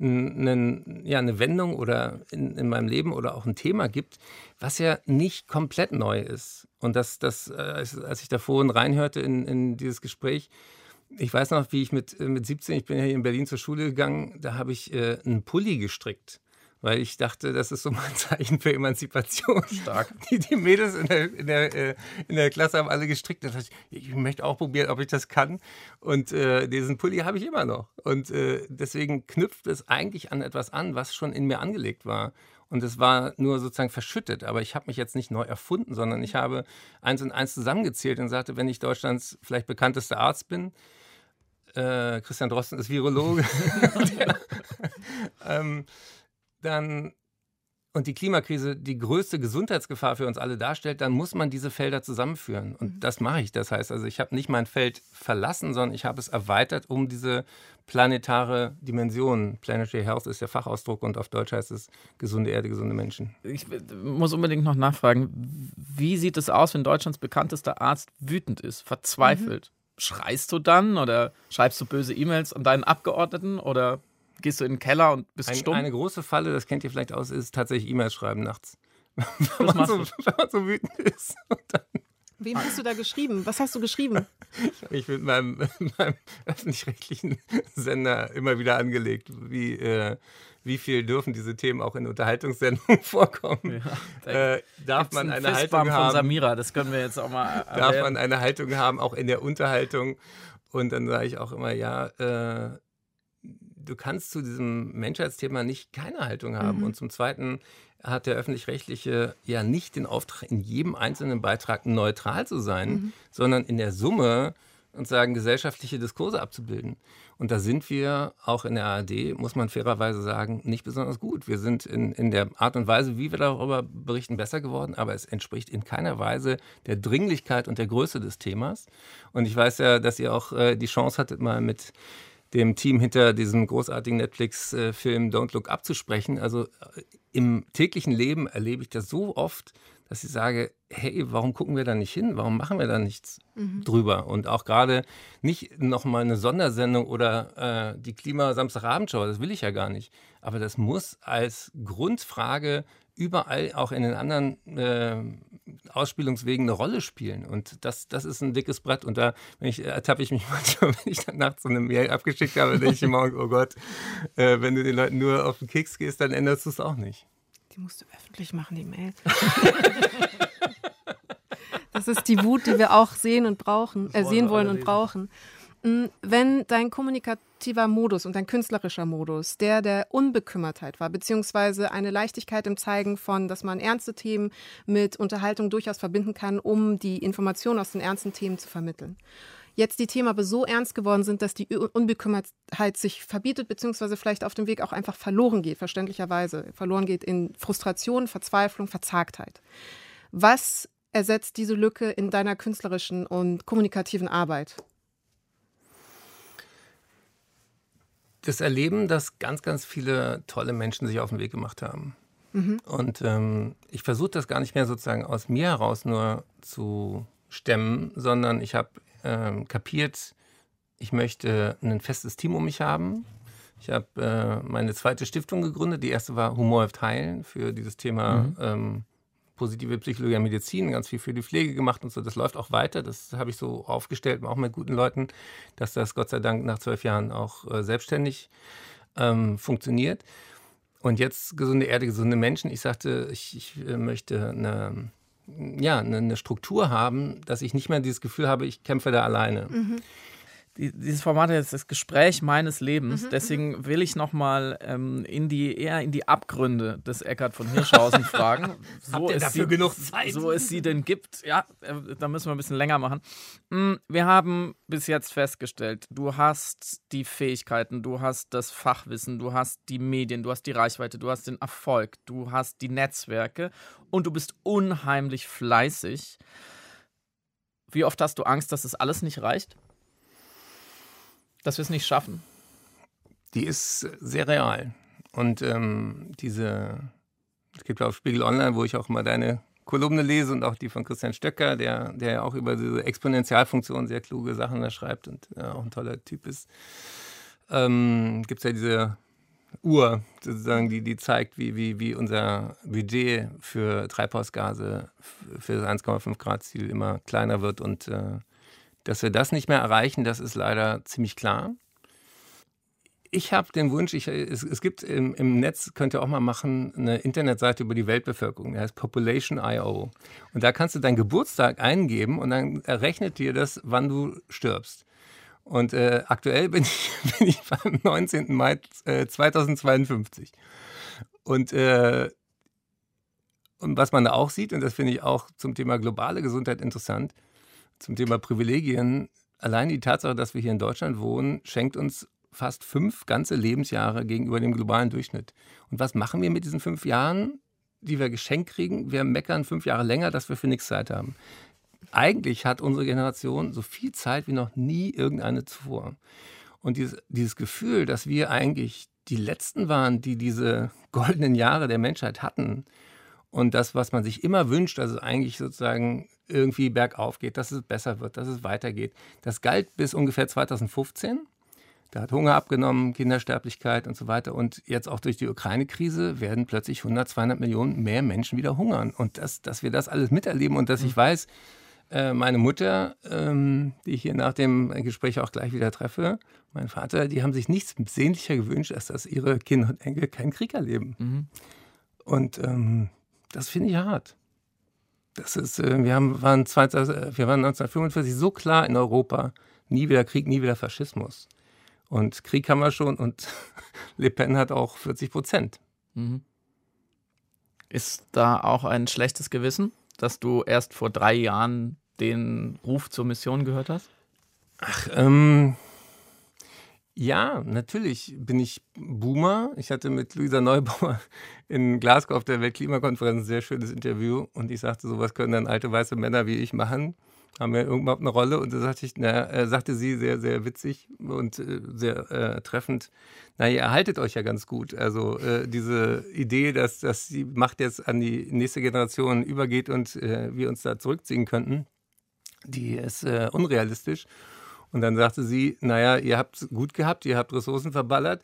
einen, ja, eine Wendung oder in, in meinem Leben oder auch ein Thema gibt, was ja nicht komplett neu ist. Und das, das äh, als ich da vorhin reinhörte in, in dieses Gespräch, ich weiß noch, wie ich mit, mit 17, ich bin ja hier in Berlin zur Schule gegangen, da habe ich äh, einen Pulli gestrickt weil ich dachte, das ist so mein [LAUGHS] Zeichen für Emanzipation. Stark. [LAUGHS] Die, die Mädels in der, in, der, äh, in der Klasse haben alle gestrickt. Das heißt, ich möchte auch probieren, ob ich das kann. Und äh, diesen Pulli habe ich immer noch. Und äh, deswegen knüpft es eigentlich an etwas an, was schon in mir angelegt war. Und es war nur sozusagen verschüttet. Aber ich habe mich jetzt nicht neu erfunden, sondern ich habe eins und eins zusammengezählt und sagte, wenn ich Deutschlands vielleicht bekanntester Arzt bin, äh, Christian Drosten ist Virologe. [LAUGHS] [LAUGHS] ähm, dann und die Klimakrise die größte Gesundheitsgefahr für uns alle darstellt, dann muss man diese Felder zusammenführen. Und mhm. das mache ich. Das heißt also, ich habe nicht mein Feld verlassen, sondern ich habe es erweitert um diese planetare Dimension. Planetary Health ist der Fachausdruck und auf Deutsch heißt es gesunde Erde, gesunde Menschen. Ich muss unbedingt noch nachfragen, wie sieht es aus, wenn Deutschlands bekanntester Arzt wütend ist, verzweifelt? Mhm. Schreist du dann oder schreibst du böse E-Mails an deinen Abgeordneten oder gehst du in den Keller und bist Ein, stumm? Eine große Falle, das kennt ihr vielleicht aus, ist tatsächlich E-Mails schreiben nachts. [LAUGHS] wenn, man so, wenn man so wütend ist. [LAUGHS] Wem hast du da geschrieben? Was hast du geschrieben? [LAUGHS] Ich habe mich mit meinem, meinem öffentlich-rechtlichen Sender immer wieder angelegt, wie, äh, wie viel dürfen diese Themen auch in Unterhaltungssendungen vorkommen. Ja, äh, darf man eine Haltung haben? Von Samira, das können wir jetzt auch mal. Erwähnen. Darf man eine Haltung haben, auch in der Unterhaltung? Und dann sage ich auch immer, ja, äh, du kannst zu diesem Menschheitsthema nicht keine Haltung haben. Mhm. Und zum Zweiten hat der öffentlich-rechtliche ja nicht den Auftrag, in jedem einzelnen Beitrag neutral zu sein, mhm. sondern in der Summe und sagen, gesellschaftliche Diskurse abzubilden. Und da sind wir auch in der ARD, muss man fairerweise sagen, nicht besonders gut. Wir sind in, in der Art und Weise, wie wir darüber berichten, besser geworden, aber es entspricht in keiner Weise der Dringlichkeit und der Größe des Themas. Und ich weiß ja, dass ihr auch äh, die Chance hattet, mal mit dem Team hinter diesem großartigen Netflix-Film Don't Look Up zu sprechen. Also äh, im täglichen Leben erlebe ich das so oft, dass ich sage, hey, warum gucken wir da nicht hin? Warum machen wir da nichts mhm. drüber? Und auch gerade nicht nochmal eine Sondersendung oder äh, die Klima-Samstagabendshow, das will ich ja gar nicht. Aber das muss als Grundfrage überall auch in den anderen äh, Ausspielungswegen eine Rolle spielen. Und das, das ist ein dickes Brett. Und da ich, ertappe ich mich [LAUGHS] manchmal, wenn ich dann nachts so eine Mail abgeschickt habe, denke ich immer, oh Gott, äh, wenn du den Leuten nur auf den Keks gehst, dann änderst du es auch nicht. Die musst du öffentlich machen, die Mail. [LAUGHS] das ist die Wut, die wir auch sehen und brauchen, äh, sehen wollen und brauchen. Mm, wenn dein kommunikativer Modus und dein künstlerischer Modus der der Unbekümmertheit war, beziehungsweise eine Leichtigkeit im Zeigen von, dass man ernste Themen mit Unterhaltung durchaus verbinden kann, um die Informationen aus den ernsten Themen zu vermitteln. Jetzt die Themen aber so ernst geworden sind, dass die Unbekümmertheit sich verbietet, beziehungsweise vielleicht auf dem Weg auch einfach verloren geht, verständlicherweise. Verloren geht in Frustration, Verzweiflung, Verzagtheit. Was ersetzt diese Lücke in deiner künstlerischen und kommunikativen Arbeit? Das Erleben, dass ganz, ganz viele tolle Menschen sich auf den Weg gemacht haben. Mhm. Und ähm, ich versuche das gar nicht mehr sozusagen aus mir heraus nur zu stemmen, sondern ich habe ähm, kapiert, ich möchte ein festes Team um mich haben. Ich habe äh, meine zweite Stiftung gegründet. Die erste war Humorhaft Heilen für dieses Thema mhm. ähm, positive Psychologie und Medizin, ganz viel für die Pflege gemacht und so. Das läuft auch weiter. Das habe ich so aufgestellt, auch mit guten Leuten, dass das Gott sei Dank nach zwölf Jahren auch äh, selbstständig ähm, funktioniert. Und jetzt gesunde Erde, gesunde Menschen. Ich sagte, ich, ich äh, möchte eine, ja, eine, eine, Struktur haben, dass ich nicht mehr dieses Gefühl habe, ich kämpfe da alleine. Mhm dieses Format ist das Gespräch meines Lebens. Mhm, Deswegen mhm. will ich nochmal ähm, in die, eher in die Abgründe des Eckart von Hirschhausen [LAUGHS] fragen. So Habt ihr dafür sie, genug Zeit? So es sie denn gibt. Ja, äh, da müssen wir ein bisschen länger machen. Mm, wir haben bis jetzt festgestellt, du hast die Fähigkeiten, du hast das Fachwissen, du hast die Medien, du hast die Reichweite, du hast den Erfolg, du hast die Netzwerke und du bist unheimlich fleißig. Wie oft hast du Angst, dass das alles nicht reicht? Dass wir es nicht schaffen? Die ist sehr real. Und ähm, diese, es gibt auf Spiegel Online, wo ich auch immer deine Kolumne lese und auch die von Christian Stöcker, der, der auch über diese Exponentialfunktion sehr kluge Sachen da schreibt und äh, auch ein toller Typ ist. Ähm, gibt es ja diese Uhr, sozusagen, die, die zeigt, wie, wie, wie unser Budget für Treibhausgase für das 1,5 Grad Ziel immer kleiner wird und äh, dass wir das nicht mehr erreichen, das ist leider ziemlich klar. Ich habe den Wunsch, ich, es, es, gibt im, im, Netz, könnt ihr auch mal machen, eine Internetseite über die Weltbevölkerung, die heißt Population.io. Und da kannst du deinen Geburtstag eingeben und dann errechnet dir das, wann du stirbst. Und äh, aktuell bin ich, [LAUGHS] bin ich beim 19. Mai äh, 2052. Und, äh, und was man da auch sieht, und das finde ich auch zum Thema globale Gesundheit interessant, zum Thema Privilegien. Allein die Tatsache, dass wir hier in Deutschland wohnen, schenkt uns fast fünf ganze Lebensjahre gegenüber dem globalen Durchschnitt. Und was machen wir mit diesen fünf Jahren? die wir geschenkt kriegen. Wir meckern fünf Jahre länger, dass wir für nichts Zeit haben. Eigentlich hat unsere Generation so viel Zeit wie noch nie irgendeine zuvor. Und dieses, dieses Gefühl, dass wir eigentlich die Letzten waren, die diese goldenen Jahre der Menschheit hatten, und das, was man sich immer wünscht, dass es eigentlich sozusagen irgendwie bergauf geht, dass es besser wird, dass es weitergeht, das galt bis ungefähr 2015. Da hat Hunger abgenommen, Kindersterblichkeit und so weiter. Und jetzt auch durch die Ukraine-Krise werden plötzlich 100, 200 Millionen mehr Menschen wieder hungern. Und das, dass wir das alles miterleben und dass ich mhm. weiß, äh, meine Mutter, ähm, die ich hier nach dem Gespräch auch gleich wieder treffe, mein Vater, die haben sich nichts sehnlicher gewünscht, als dass ihre Kinder und Enkel keinen Krieg erleben. Mhm. Und ähm, das finde ich hart. Das ist, äh, wir, haben, waren 20, wir waren 1945 so klar in Europa, nie wieder Krieg, nie wieder Faschismus. Und Krieg haben wir schon und [LAUGHS] Le Pen hat auch 40 Prozent. Mhm. Ist da auch ein schlechtes Gewissen, dass du erst vor drei Jahren den Ruf zur Mission gehört hast? Ach, ähm, ja, natürlich bin ich Boomer. Ich hatte mit Luisa Neubauer in Glasgow auf der Weltklimakonferenz ein sehr schönes Interview und ich sagte, sowas können dann alte weiße Männer wie ich machen haben wir überhaupt eine Rolle? Und da sagte ich, na, äh, sagte sie sehr, sehr witzig und äh, sehr äh, treffend, na, ihr erhaltet euch ja ganz gut. Also äh, diese Idee, dass, dass die Macht jetzt an die nächste Generation übergeht und äh, wir uns da zurückziehen könnten, die ist äh, unrealistisch. Und dann sagte sie, naja, ihr habt gut gehabt, ihr habt Ressourcen verballert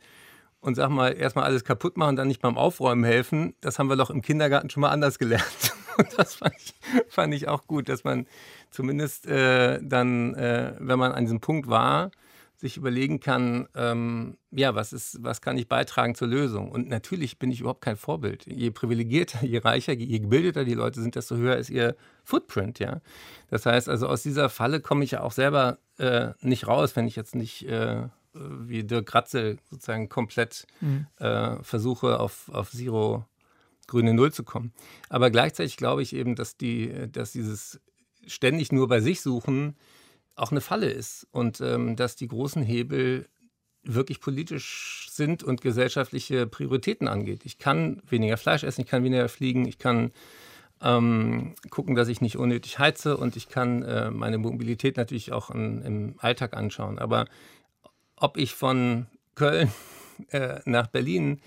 und sag mal, erstmal alles kaputt machen und dann nicht beim Aufräumen helfen, das haben wir doch im Kindergarten schon mal anders gelernt. [LAUGHS] Und das fand ich, fand ich auch gut, dass man zumindest äh, dann, äh, wenn man an diesem Punkt war, sich überlegen kann, ähm, ja, was ist, was kann ich beitragen zur Lösung? Und natürlich bin ich überhaupt kein Vorbild. Je privilegierter, [LAUGHS] je reicher, je gebildeter die Leute sind, desto höher ist ihr Footprint, ja. Das heißt also, aus dieser Falle komme ich ja auch selber äh, nicht raus, wenn ich jetzt nicht äh, wie Dirk Ratzel sozusagen komplett mhm. äh, versuche, auf, auf Zero grüne Null zu kommen. Aber gleichzeitig glaube ich eben, dass, die, dass dieses ständig nur bei sich suchen auch eine Falle ist und ähm, dass die großen Hebel wirklich politisch sind und gesellschaftliche Prioritäten angeht. Ich kann weniger Fleisch essen, ich kann weniger fliegen, ich kann ähm, gucken, dass ich nicht unnötig heize und ich kann äh, meine Mobilität natürlich auch in, im Alltag anschauen. Aber ob ich von Köln [LAUGHS] äh, nach Berlin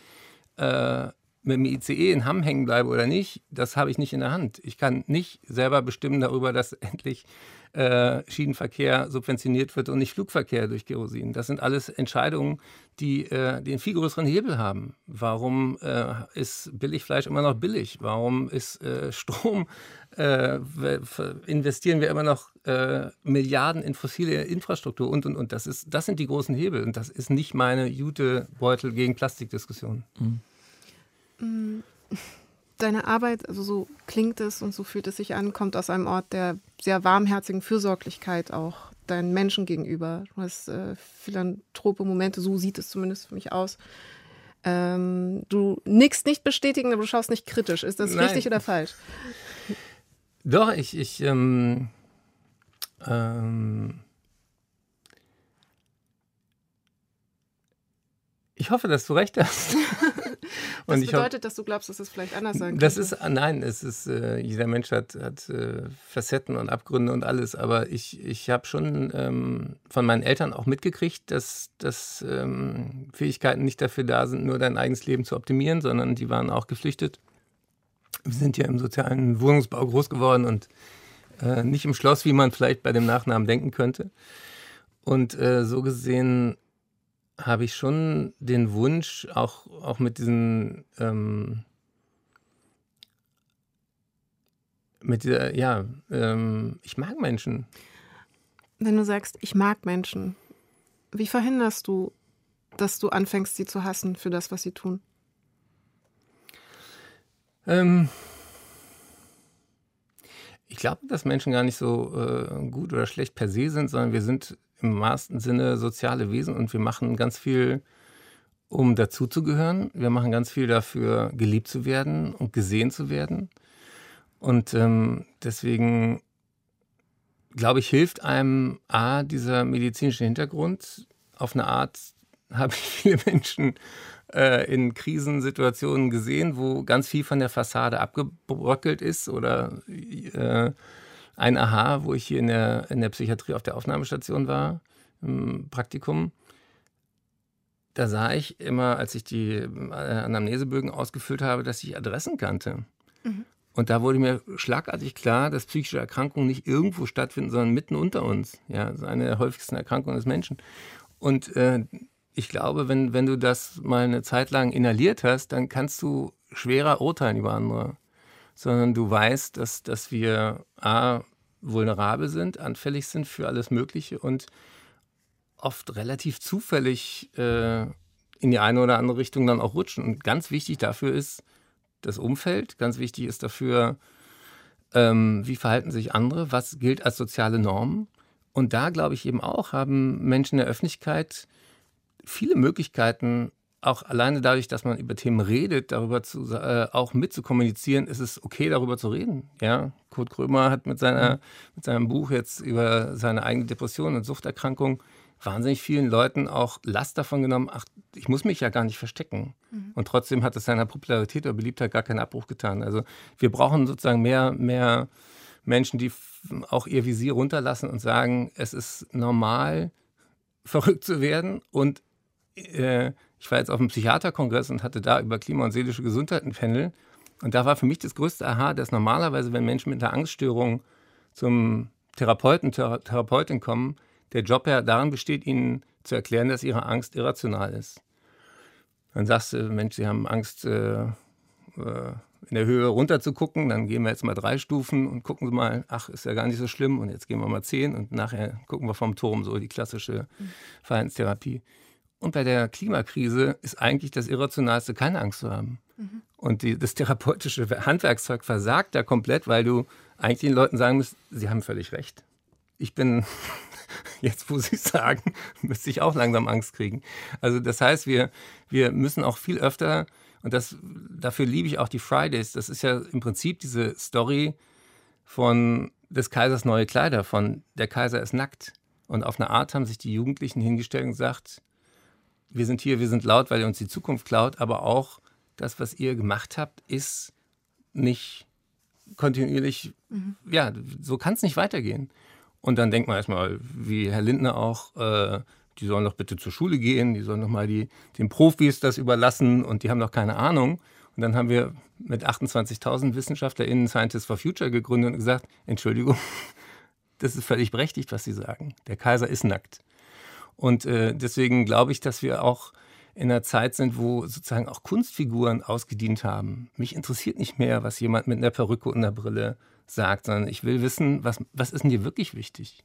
äh, mit dem ICE in Hamm hängen bleibe oder nicht, das habe ich nicht in der Hand. Ich kann nicht selber bestimmen darüber, dass [LAUGHS] endlich äh, Schienenverkehr subventioniert wird und nicht Flugverkehr durch Kerosin. Das sind alles Entscheidungen, die äh, den viel größeren Hebel haben. Warum äh, ist Billigfleisch immer noch billig? Warum ist äh, Strom, äh, investieren wir immer noch äh, Milliarden in fossile Infrastruktur und, und, und. Das, ist, das sind die großen Hebel und das ist nicht meine Jutebeutel gegen Plastikdiskussion. Mhm. [LAUGHS] [LAUGHS] Deine Arbeit, also so klingt es und so fühlt es sich an, kommt aus einem Ort der sehr warmherzigen Fürsorglichkeit auch deinen Menschen gegenüber. Du hast äh, philanthrope Momente, so sieht es zumindest für mich aus. Ähm, du nickst nicht bestätigen, aber du schaust nicht kritisch. Ist das Nein. richtig oder falsch? Doch, ich, ich ähm, ähm, ich hoffe, dass du recht hast. [LAUGHS] das bedeutet, dass du glaubst, dass es vielleicht anders sein könnte? Das ist, nein, es ist, äh, jeder Mensch hat, hat äh, Facetten und Abgründe und alles, aber ich, ich habe schon ähm, von meinen Eltern auch mitgekriegt, dass, dass ähm, Fähigkeiten nicht dafür da sind, nur dein eigenes Leben zu optimieren, sondern die waren auch geflüchtet. Wir sind ja im sozialen Wohnungsbau groß geworden und äh, nicht im Schloss, wie man vielleicht bei dem Nachnamen denken könnte. Und äh, so gesehen habe ich schon den Wunsch, auch, auch mit diesen, ähm, mit dieser, ja, ähm, ich mag Menschen. Wenn du sagst, ich mag Menschen, wie verhinderst du, dass du anfängst, sie zu hassen für das, was sie tun? Ähm, ich glaube, dass Menschen gar nicht so äh, gut oder schlecht per se sind, sondern wir sind im wahrsten Sinne soziale Wesen und wir machen ganz viel, um dazuzugehören. Wir machen ganz viel dafür, geliebt zu werden und gesehen zu werden. Und ähm, deswegen glaube ich, hilft einem A, dieser medizinische Hintergrund. Auf eine Art [LAUGHS] habe ich viele Menschen äh, in Krisensituationen gesehen, wo ganz viel von der Fassade abgebröckelt ist oder äh, ein Aha, wo ich hier in der, in der Psychiatrie auf der Aufnahmestation war, im Praktikum. Da sah ich immer, als ich die äh, Anamnesebögen ausgefüllt habe, dass ich Adressen kannte. Mhm. Und da wurde mir schlagartig klar, dass psychische Erkrankungen nicht irgendwo stattfinden, sondern mitten unter uns. Ja, das ist eine der häufigsten Erkrankungen des Menschen. Und äh, ich glaube, wenn, wenn du das mal eine Zeit lang inhaliert hast, dann kannst du schwerer urteilen über andere. Sondern du weißt, dass, dass wir A, vulnerabel sind, anfällig sind für alles Mögliche und oft relativ zufällig äh, in die eine oder andere Richtung dann auch rutschen. Und ganz wichtig dafür ist, das Umfeld. Ganz wichtig ist dafür, ähm, wie verhalten sich andere, was gilt als soziale Normen. Und da glaube ich eben auch, haben Menschen in der Öffentlichkeit viele Möglichkeiten, auch alleine dadurch, dass man über Themen redet, darüber zu, äh, auch mitzukommunizieren, ist es okay, darüber zu reden. Ja, Kurt Krömer hat mit, seiner, mhm. mit seinem Buch jetzt über seine eigene Depression und Suchterkrankung wahnsinnig vielen Leuten auch Last davon genommen, ach, ich muss mich ja gar nicht verstecken. Mhm. Und trotzdem hat es seiner Popularität oder Beliebtheit gar keinen Abbruch getan. Also wir brauchen sozusagen mehr, mehr Menschen, die auch ihr Visier runterlassen und sagen, es ist normal, verrückt zu werden. Und äh, ich war jetzt auf einem Psychiaterkongress und hatte da über Klima und seelische Gesundheit ein Panel. Und da war für mich das größte Aha, dass normalerweise, wenn Menschen mit einer Angststörung zum Therapeuten, Thera Therapeutin kommen, der Job ja darin besteht, ihnen zu erklären, dass ihre Angst irrational ist. Dann sagst du, Mensch, sie haben Angst, äh, äh, in der Höhe runter zu gucken, dann gehen wir jetzt mal drei Stufen und gucken Sie mal, ach, ist ja gar nicht so schlimm und jetzt gehen wir mal zehn und nachher gucken wir vom Turm, so die klassische Verhaltenstherapie. Und bei der Klimakrise ist eigentlich das Irrationalste, keine Angst zu haben. Mhm. Und die, das therapeutische Handwerkszeug versagt da komplett, weil du eigentlich den Leuten sagen musst, sie haben völlig recht. Ich bin [LAUGHS] jetzt wo Sie sagen, [LAUGHS] müsste ich auch langsam Angst kriegen. Also das heißt, wir, wir müssen auch viel öfter, und das, dafür liebe ich auch die Fridays, das ist ja im Prinzip diese Story von des Kaisers neue Kleider, von der Kaiser ist nackt. Und auf eine Art haben sich die Jugendlichen hingestellt und gesagt, wir sind hier, wir sind laut, weil ihr uns die Zukunft klaut, aber auch das, was ihr gemacht habt, ist nicht kontinuierlich, mhm. ja, so kann es nicht weitergehen. Und dann denkt man erstmal, wie Herr Lindner auch, äh, die sollen doch bitte zur Schule gehen, die sollen doch mal die, den Profis das überlassen und die haben doch keine Ahnung. Und dann haben wir mit 28.000 WissenschaftlerInnen Scientists for Future gegründet und gesagt, Entschuldigung, [LAUGHS] das ist völlig berechtigt, was Sie sagen. Der Kaiser ist nackt. Und äh, deswegen glaube ich, dass wir auch in einer Zeit sind, wo sozusagen auch Kunstfiguren ausgedient haben. Mich interessiert nicht mehr, was jemand mit einer Perücke und einer Brille sagt, sondern ich will wissen, was, was ist denn dir wirklich wichtig?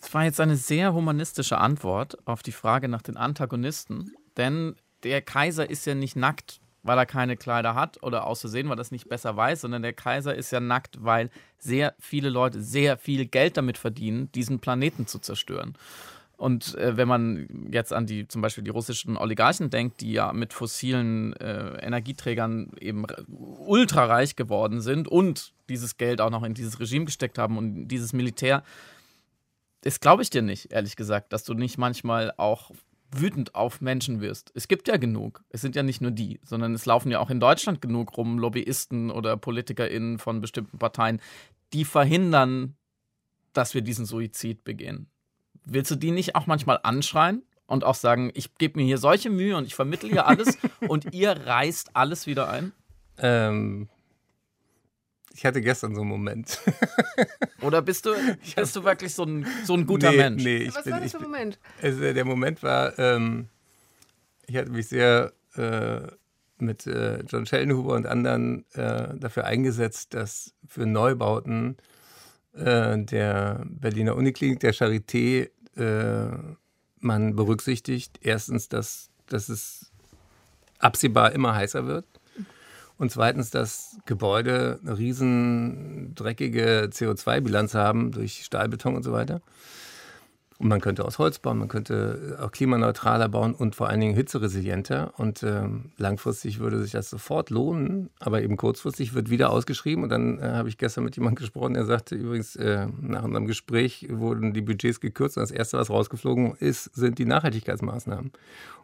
Das war jetzt eine sehr humanistische Antwort auf die Frage nach den Antagonisten, denn der Kaiser ist ja nicht nackt, weil er keine Kleider hat oder auszusehen, weil er das nicht besser weiß, sondern der Kaiser ist ja nackt, weil sehr viele Leute sehr viel Geld damit verdienen, diesen Planeten zu zerstören. Und äh, wenn man jetzt an die zum Beispiel die russischen Oligarchen denkt, die ja mit fossilen äh, Energieträgern eben ultrareich geworden sind und dieses Geld auch noch in dieses Regime gesteckt haben und dieses Militär, das glaube ich dir nicht, ehrlich gesagt, dass du nicht manchmal auch wütend auf Menschen wirst. Es gibt ja genug. Es sind ja nicht nur die, sondern es laufen ja auch in Deutschland genug rum Lobbyisten oder PolitikerInnen von bestimmten Parteien, die verhindern, dass wir diesen Suizid begehen. Willst du die nicht auch manchmal anschreien und auch sagen, ich gebe mir hier solche Mühe und ich vermittle hier alles [LAUGHS] und ihr reißt alles wieder ein? Ähm, ich hatte gestern so einen Moment. [LAUGHS] Oder bist du, bist du wirklich so ein, so ein guter nee, Mensch? Nee, ich Was bin, war das für ein Moment? Also der Moment war, ähm, ich hatte mich sehr äh, mit äh, John Schellenhuber und anderen äh, dafür eingesetzt, dass für Neubauten äh, der Berliner Uniklinik, der Charité, äh, man berücksichtigt. Erstens, dass, dass es absehbar immer heißer wird. Und zweitens, dass Gebäude eine riesen dreckige CO2-Bilanz haben durch Stahlbeton und so weiter. Und man könnte aus Holz bauen, man könnte auch klimaneutraler bauen und vor allen Dingen hitzeresilienter. Und ähm, langfristig würde sich das sofort lohnen, aber eben kurzfristig wird wieder ausgeschrieben. Und dann äh, habe ich gestern mit jemandem gesprochen, der sagte übrigens, äh, nach unserem Gespräch wurden die Budgets gekürzt und das Erste, was rausgeflogen ist, sind die Nachhaltigkeitsmaßnahmen.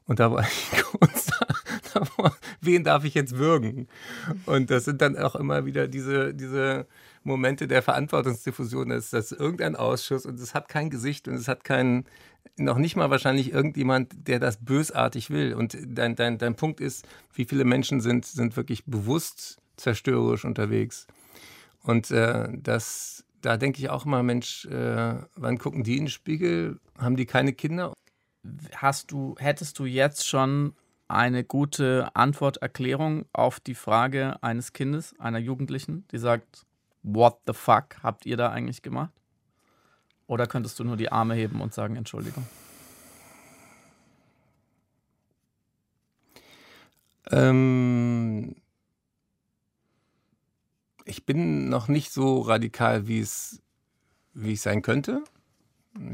Und da war [LAUGHS] ich kurz davor, wen darf ich jetzt würgen? Und das sind dann auch immer wieder diese, diese Momente der Verantwortungsdiffusion ist, dass irgendein Ausschuss und es hat kein Gesicht und es hat keinen, noch nicht mal wahrscheinlich irgendjemand, der das bösartig will. Und dein, dein, dein Punkt ist, wie viele Menschen sind, sind wirklich bewusst zerstörerisch unterwegs. Und äh, das, da denke ich auch mal, Mensch, äh, wann gucken die in den Spiegel? Haben die keine Kinder? Hast du, hättest du jetzt schon eine gute Antworterklärung auf die Frage eines Kindes, einer Jugendlichen, die sagt, what the fuck habt ihr da eigentlich gemacht? Oder könntest du nur die Arme heben und sagen Entschuldigung? Ähm, ich bin noch nicht so radikal, wie es wie ich sein könnte.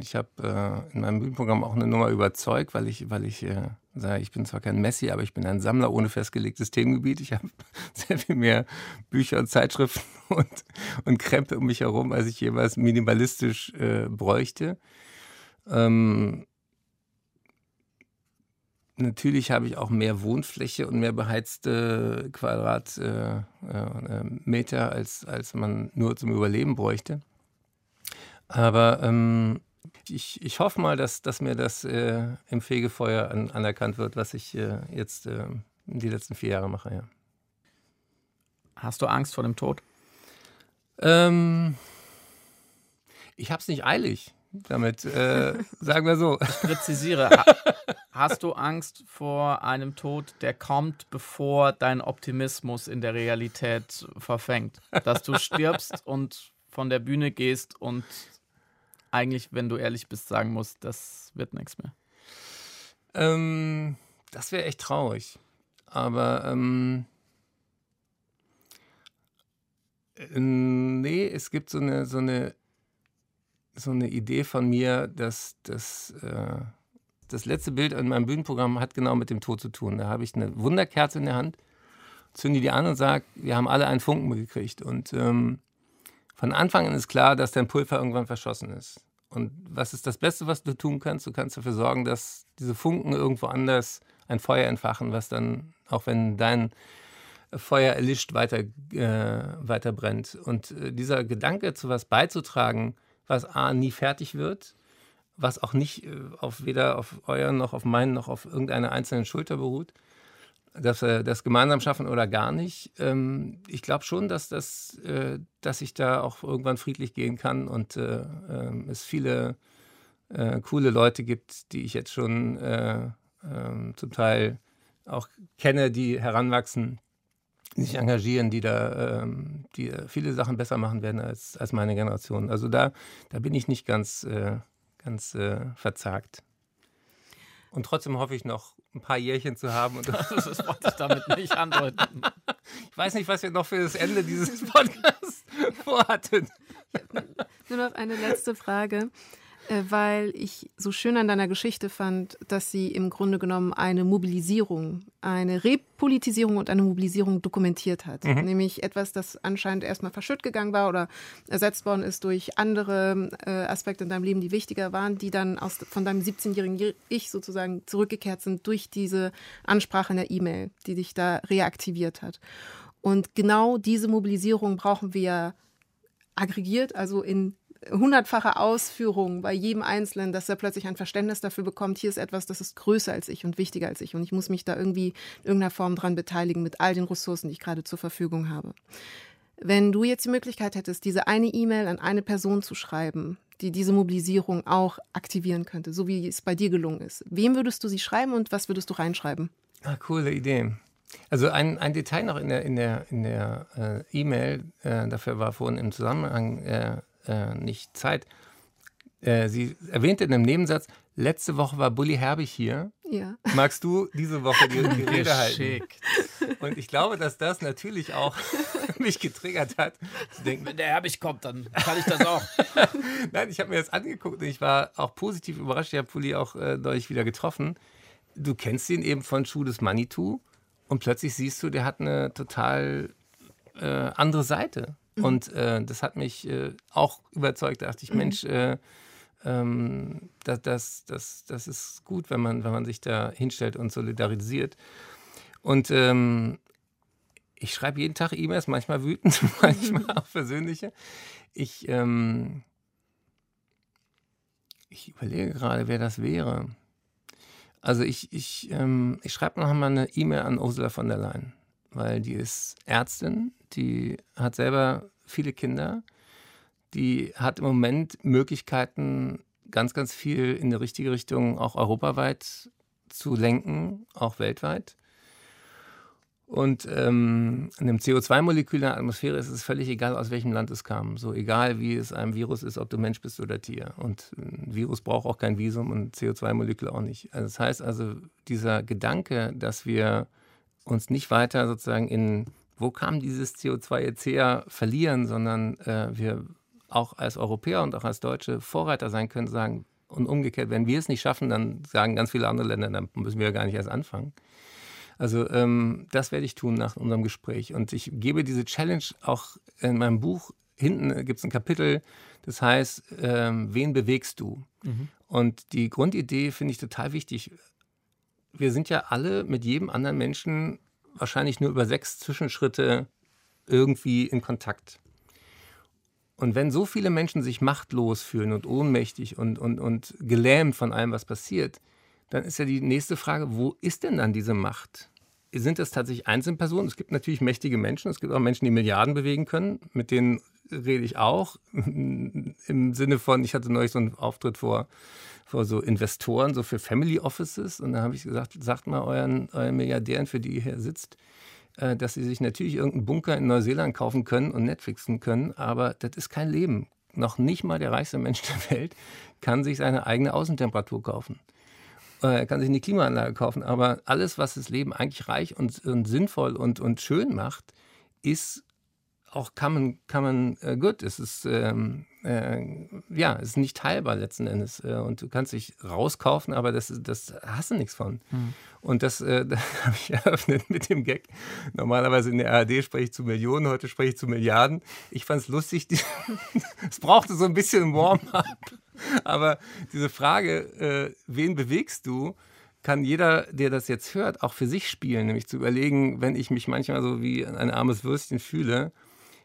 Ich habe äh, in meinem Bühnenprogramm auch eine Nummer überzeugt, weil ich, weil ich äh, sage, ich bin zwar kein Messi, aber ich bin ein Sammler ohne festgelegtes Themengebiet. Ich habe [LAUGHS] sehr viel mehr Bücher und Zeitschriften [LAUGHS] und, und Krempe um mich herum, als ich jeweils minimalistisch äh, bräuchte. Ähm, natürlich habe ich auch mehr Wohnfläche und mehr beheizte Quadratmeter, äh, äh, als, als man nur zum Überleben bräuchte. Aber ähm, ich, ich hoffe mal, dass, dass mir das äh, im Fegefeuer an, anerkannt wird, was ich äh, jetzt äh, die letzten vier Jahre mache. Ja. Hast du Angst vor dem Tod? Ähm, ich habe es nicht eilig damit, äh, [LAUGHS] sagen wir so. Ich präzisiere. Hast du Angst vor einem Tod, der kommt, bevor dein Optimismus in der Realität verfängt? Dass du stirbst und von der Bühne gehst und eigentlich, wenn du ehrlich bist, sagen musst, das wird nichts mehr? Ähm, das wäre echt traurig. Aber ähm, äh, nee, es gibt so eine, so eine, so eine Idee von mir, dass das, äh, das letzte Bild in meinem Bühnenprogramm hat genau mit dem Tod zu tun. Da habe ich eine Wunderkerze in der Hand, zünde die an und sage, wir haben alle einen Funken gekriegt. Und ähm, von Anfang an ist klar, dass dein Pulver irgendwann verschossen ist. Und was ist das Beste, was du tun kannst? Du kannst dafür sorgen, dass diese Funken irgendwo anders ein Feuer entfachen, was dann, auch wenn dein Feuer erlischt, weiter, äh, weiter brennt. Und äh, dieser Gedanke, zu was beizutragen, was A, nie fertig wird, was auch nicht äh, auf weder auf euren noch auf meinen noch auf irgendeiner einzelnen Schulter beruht, dass wir das gemeinsam schaffen oder gar nicht. Ähm, ich glaube schon, dass, das, äh, dass ich da auch irgendwann friedlich gehen kann und äh, äh, es viele äh, coole Leute gibt, die ich jetzt schon äh, ähm, zum Teil auch kenne, die heranwachsen, die sich engagieren, die da ähm, die viele Sachen besser machen werden als, als meine Generation. Also da, da bin ich nicht ganz, ganz verzagt. Und trotzdem hoffe ich noch ein paar Jährchen zu haben. Und [LAUGHS] das wollte ich damit nicht andeuten. Ich weiß nicht, was wir noch für das Ende dieses Podcasts vorhatten. Nur noch eine letzte Frage. Äh, weil ich so schön an deiner Geschichte fand, dass sie im Grunde genommen eine Mobilisierung, eine Repolitisierung und eine Mobilisierung dokumentiert hat. Mhm. Nämlich etwas, das anscheinend erstmal verschütt gegangen war oder ersetzt worden ist durch andere äh, Aspekte in deinem Leben, die wichtiger waren, die dann aus, von deinem 17-jährigen Ich sozusagen zurückgekehrt sind durch diese Ansprache in der E-Mail, die dich da reaktiviert hat. Und genau diese Mobilisierung brauchen wir aggregiert, also in hundertfache Ausführung bei jedem Einzelnen, dass er plötzlich ein Verständnis dafür bekommt, hier ist etwas, das ist größer als ich und wichtiger als ich und ich muss mich da irgendwie in irgendeiner Form dran beteiligen mit all den Ressourcen, die ich gerade zur Verfügung habe. Wenn du jetzt die Möglichkeit hättest, diese eine E-Mail an eine Person zu schreiben, die diese Mobilisierung auch aktivieren könnte, so wie es bei dir gelungen ist, wem würdest du sie schreiben und was würdest du reinschreiben? Ah, coole Idee. Also ein, ein Detail noch in der, in der, in der äh, E-Mail, äh, dafür war vorhin im Zusammenhang äh, äh, nicht Zeit. Äh, sie erwähnte in einem Nebensatz, letzte Woche war Bully Herbig hier Ja. Magst du diese Woche die, die Rede halten? Und ich glaube, dass das natürlich auch [LAUGHS] mich getriggert hat, zu denken, Wenn der Herbig kommt, dann kann ich das auch. [LAUGHS] Nein, ich habe mir das angeguckt und ich war auch positiv überrascht. Ich habe Pulli auch äh, neulich wieder getroffen. Du kennst ihn eben von Schuh des Manitou und plötzlich siehst du, der hat eine total äh, andere Seite. Und äh, das hat mich äh, auch überzeugt. Da dachte ich, Mensch, äh, ähm, das, das, das, das ist gut, wenn man, wenn man sich da hinstellt und solidarisiert. Und ähm, ich schreibe jeden Tag E-Mails, manchmal wütend, [LAUGHS] manchmal auch persönliche. Ich, ähm, ich überlege gerade, wer das wäre. Also ich, ich, ähm, ich schreibe noch mal eine E-Mail an Ursula von der Leyen, weil die ist Ärztin, die hat selber viele Kinder, die hat im Moment Möglichkeiten, ganz, ganz viel in die richtige Richtung auch europaweit zu lenken, auch weltweit. Und ähm, einem CO2-Molekül in der Atmosphäre ist es völlig egal, aus welchem Land es kam. So egal, wie es einem Virus ist, ob du Mensch bist oder Tier. Und ein Virus braucht auch kein Visum und CO2-Molekül auch nicht. Also das heißt also, dieser Gedanke, dass wir uns nicht weiter sozusagen in, wo kam dieses CO2 jetzt her, verlieren, sondern äh, wir auch als Europäer und auch als Deutsche Vorreiter sein können, sagen, und umgekehrt, wenn wir es nicht schaffen, dann sagen ganz viele andere Länder, dann müssen wir ja gar nicht erst anfangen. Also ähm, das werde ich tun nach unserem Gespräch. Und ich gebe diese Challenge auch in meinem Buch. Hinten gibt es ein Kapitel, das heißt, ähm, wen bewegst du? Und die Grundidee finde ich total wichtig. Wir sind ja alle mit jedem anderen Menschen wahrscheinlich nur über sechs Zwischenschritte irgendwie in Kontakt. Und wenn so viele Menschen sich machtlos fühlen und ohnmächtig und, und, und gelähmt von allem, was passiert, dann ist ja die nächste Frage, wo ist denn dann diese Macht? Sind das tatsächlich Einzelpersonen? Es gibt natürlich mächtige Menschen, es gibt auch Menschen, die Milliarden bewegen können, mit denen rede ich auch. [LAUGHS] Im Sinne von, ich hatte neulich so einen Auftritt vor, vor so Investoren, so für Family Offices. Und da habe ich gesagt, sagt mal euren, euren Milliardären, für die ihr hier sitzt, äh, dass sie sich natürlich irgendeinen Bunker in Neuseeland kaufen können und Netflixen können, aber das ist kein Leben. Noch nicht mal der reichste Mensch [LAUGHS] der Welt kann sich seine eigene Außentemperatur kaufen. Er kann sich eine Klimaanlage kaufen, aber alles, was das Leben eigentlich reich und, und sinnvoll und, und schön macht, ist auch common, common äh, good. Es ist, ähm, äh, ja, es ist nicht teilbar letzten Endes. Äh, und du kannst dich rauskaufen, aber das, das hast du nichts von. Und das, äh, [LAUGHS] das habe ich eröffnet mit dem Gag. Normalerweise in der ARD spreche ich zu Millionen, heute spreche ich zu Milliarden. Ich fand es lustig. [LAUGHS] es brauchte so ein bisschen Warm-up. Aber diese Frage, äh, wen bewegst du, kann jeder, der das jetzt hört, auch für sich spielen. Nämlich zu überlegen, wenn ich mich manchmal so wie ein armes Würstchen fühle,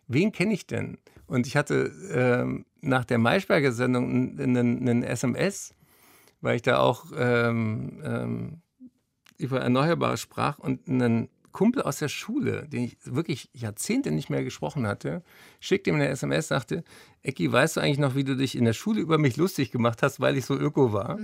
wen kenne ich denn? Und ich hatte ähm, nach der Maischberger-Sendung einen, SMS, weil ich da auch ähm, ähm, über Erneuerbare sprach und einen Kumpel aus der Schule, den ich wirklich Jahrzehnte nicht mehr gesprochen hatte, schickte ihm eine SMS, sagte, Ecki, weißt du eigentlich noch, wie du dich in der Schule über mich lustig gemacht hast, weil ich so öko war?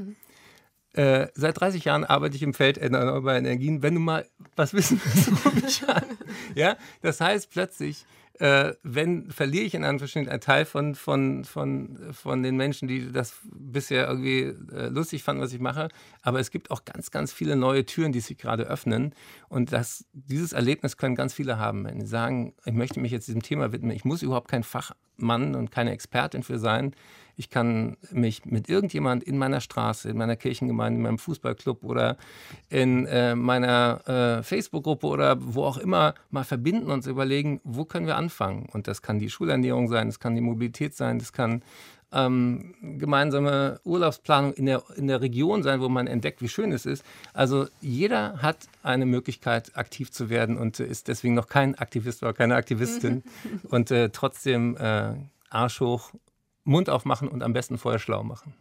Äh, seit 30 Jahren arbeite ich im Feld erneuerbarer Energien. Wenn du mal was wissen willst, ruf mich an. [LAUGHS] Ja, das heißt plötzlich, äh, wenn verliere ich in Anführungsstrichen einen Teil von, von, von, von den Menschen, die das bisher irgendwie äh, lustig fanden, was ich mache. Aber es gibt auch ganz, ganz viele neue Türen, die sich gerade öffnen. Und das, dieses Erlebnis können ganz viele haben. Wenn sie sagen, ich möchte mich jetzt diesem Thema widmen, ich muss überhaupt kein Fachmann und keine Expertin für sein. Ich kann mich mit irgendjemand in meiner Straße, in meiner Kirchengemeinde, in meinem Fußballclub oder in äh, meiner äh, Facebook-Gruppe oder wo auch immer mal verbinden und überlegen, wo können wir anfangen. Und das kann die Schulernährung sein, das kann die Mobilität sein, das kann ähm, gemeinsame Urlaubsplanung in der, in der Region sein, wo man entdeckt, wie schön es ist. Also jeder hat eine Möglichkeit, aktiv zu werden und äh, ist deswegen noch kein Aktivist oder keine Aktivistin. [LAUGHS] und äh, trotzdem äh, Arsch hoch, Mund aufmachen und am besten vorher schlau machen.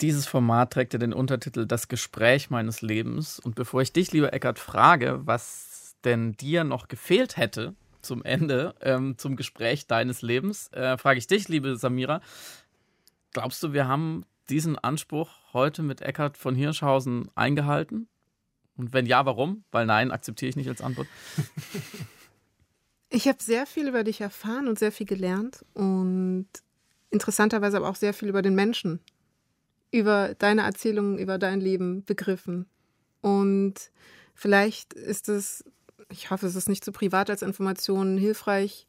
Dieses Format trägt ja den Untertitel Das Gespräch meines Lebens. Und bevor ich dich, lieber Eckart, frage, was denn dir noch gefehlt hätte zum Ende, ähm, zum Gespräch deines Lebens, äh, frage ich dich, liebe Samira, glaubst du, wir haben diesen Anspruch heute mit Eckart von Hirschhausen eingehalten? Und wenn ja, warum? Weil nein, akzeptiere ich nicht als Antwort. [LAUGHS] Ich habe sehr viel über dich erfahren und sehr viel gelernt und interessanterweise aber auch sehr viel über den Menschen. über deine Erzählungen, über dein Leben begriffen. Und vielleicht ist es, ich hoffe, es ist nicht zu privat als Information hilfreich,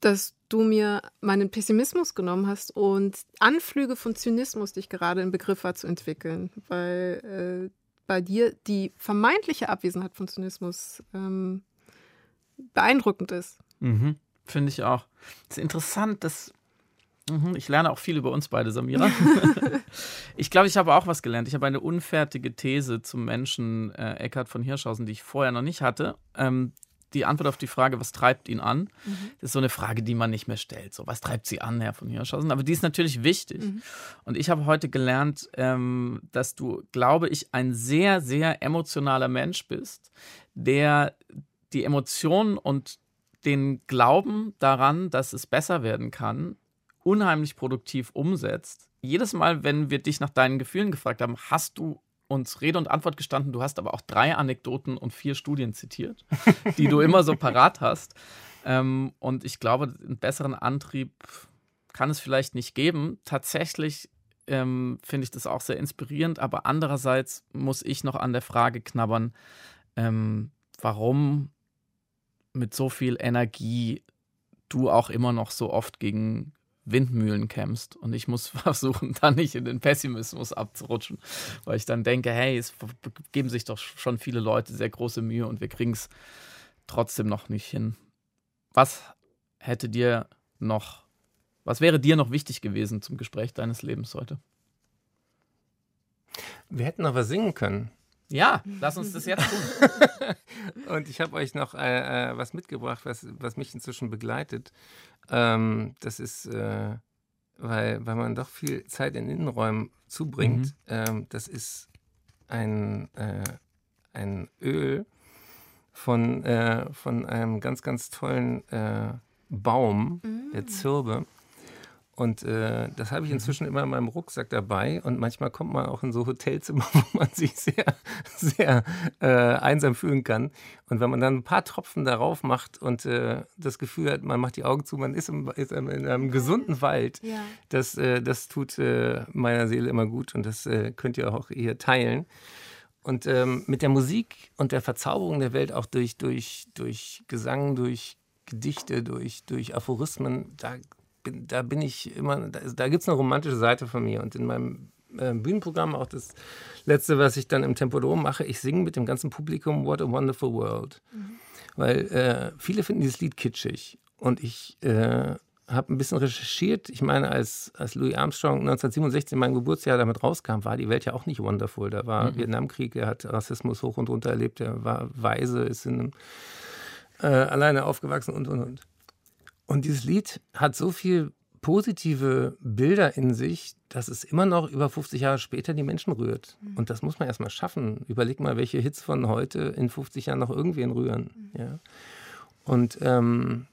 dass du mir meinen Pessimismus genommen hast und Anflüge von Zynismus, die ich gerade im Begriff war zu entwickeln, weil äh, bei dir die vermeintliche Abwesenheit von Zynismus ähm, beeindruckend ist. Mhm, Finde ich auch. Es ist interessant, dass mhm, ich lerne auch viel über uns beide, Samira. [LAUGHS] ich glaube, ich habe auch was gelernt. Ich habe eine unfertige These zum Menschen äh, Eckhard von Hirschhausen, die ich vorher noch nicht hatte. Ähm, die Antwort auf die Frage, was treibt ihn an, mhm. ist so eine Frage, die man nicht mehr stellt. So, was treibt sie an, Herr von Hirschhausen? Aber die ist natürlich wichtig. Mhm. Und ich habe heute gelernt, ähm, dass du, glaube ich, ein sehr, sehr emotionaler Mensch bist, der die Emotionen und den Glauben daran, dass es besser werden kann, unheimlich produktiv umsetzt. Jedes Mal, wenn wir dich nach deinen Gefühlen gefragt haben, hast du uns Rede und Antwort gestanden. Du hast aber auch drei Anekdoten und vier Studien zitiert, [LAUGHS] die du immer so parat hast. Ähm, und ich glaube, einen besseren Antrieb kann es vielleicht nicht geben. Tatsächlich ähm, finde ich das auch sehr inspirierend, aber andererseits muss ich noch an der Frage knabbern, ähm, warum mit so viel Energie du auch immer noch so oft gegen Windmühlen kämpfst. Und ich muss [LAUGHS] versuchen, da nicht in den Pessimismus abzurutschen, weil ich dann denke, hey, es geben sich doch schon viele Leute sehr große Mühe und wir kriegen es trotzdem noch nicht hin. Was hätte dir noch, was wäre dir noch wichtig gewesen zum Gespräch deines Lebens heute? Wir hätten was singen können. Ja, lass uns das jetzt tun. [LAUGHS] und ich habe euch noch äh, äh, was mitgebracht, was, was mich inzwischen begleitet. Ähm, das ist, äh, weil, weil man doch viel Zeit in Innenräumen zubringt. Mhm. Ähm, das ist ein, äh, ein Öl von, äh, von einem ganz, ganz tollen äh, Baum, mhm. der Zirbe. Und äh, das habe ich mhm. inzwischen immer in meinem Rucksack dabei. Und manchmal kommt man auch in so Hotelzimmer, [LAUGHS] wo man sich sehr, sehr äh, einsam fühlen kann. Und wenn man dann ein paar Tropfen darauf macht und äh, das Gefühl hat, man macht die Augen zu, man ist, im, ist in einem gesunden Wald, ja. das, äh, das tut äh, meiner Seele immer gut. Und das äh, könnt ihr auch hier teilen. Und ähm, mit der Musik und der Verzauberung der Welt auch durch, durch, durch Gesang, durch Gedichte, durch, durch Aphorismen, da bin, da bin ich immer, da, da gibt es eine romantische Seite von mir. Und in meinem äh, Bühnenprogramm, auch das letzte, was ich dann im Tempodrom mache, ich singe mit dem ganzen Publikum What a Wonderful World. Mhm. Weil äh, viele finden dieses Lied kitschig. Und ich äh, habe ein bisschen recherchiert. Ich meine, als, als Louis Armstrong 1967 mein Geburtsjahr damit rauskam, war die Welt ja auch nicht wonderful. Da war mhm. Vietnamkrieg, er hat Rassismus hoch und runter erlebt, er war weise, ist in einem, äh, alleine aufgewachsen und und und. Und dieses Lied hat so viel positive Bilder in sich, dass es immer noch über 50 Jahre später die Menschen rührt. Mhm. Und das muss man erstmal schaffen. Überleg mal, welche Hits von heute in 50 Jahren noch irgendwen rühren. Mhm. Ja. Und ähm,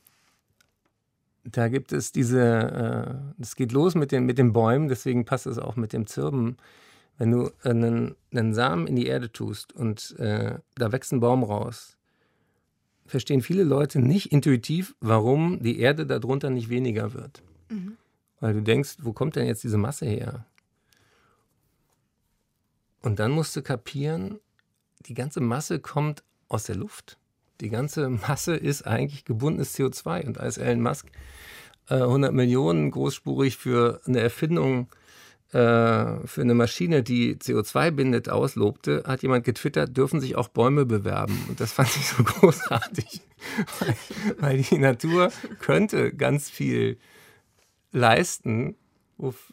da gibt es diese, es äh, geht los mit den, mit den Bäumen, deswegen passt es auch mit dem Zirben. Wenn du einen, einen Samen in die Erde tust und äh, da wächst ein Baum raus, verstehen viele Leute nicht intuitiv, warum die Erde darunter nicht weniger wird. Mhm. Weil du denkst, wo kommt denn jetzt diese Masse her? Und dann musst du kapieren, die ganze Masse kommt aus der Luft. Die ganze [LAUGHS] Masse ist eigentlich gebundenes CO2. Und als Elon Musk äh, 100 Millionen großspurig für eine Erfindung für eine Maschine, die CO2 bindet, auslobte, hat jemand getwittert, dürfen sich auch Bäume bewerben. Und das fand ich so [LAUGHS] großartig, weil, die Natur könnte ganz viel leisten,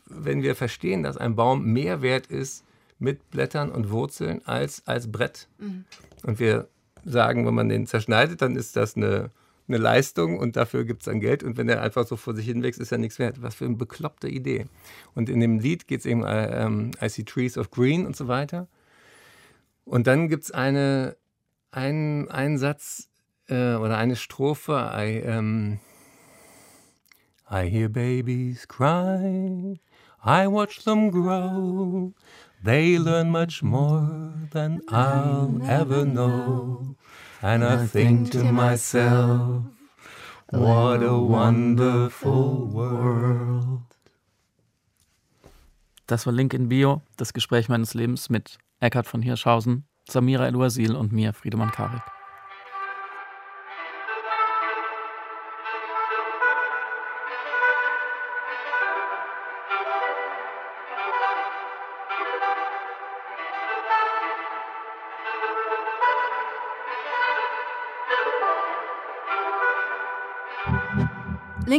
wenn wir verstehen, dass ein Baum mehr wert ist mit Blättern und Wurzeln als als Brett. Mhm. Und wir sagen, wenn man den zerschneidet, dann ist das eine eine Leistung und dafür gibt es dann Geld. Und wenn der einfach so vor sich hin wächst, ist ja nichts wert. Was für eine bekloppte Idee. Und in dem Lied geht es eben äh, ähm, I see trees of green und so weiter. Und dann gibt es eine, einen, einen Satz äh, oder eine Strophe. I, ähm, I hear babies cry. I watch them grow. They learn much more than I'll ever know. And I think to myself, what a wonderful world. Das war Link in Bio, das Gespräch meines Lebens mit Eckhard von Hirschhausen, Samira El-Wazil und mir, Friedemann Karik.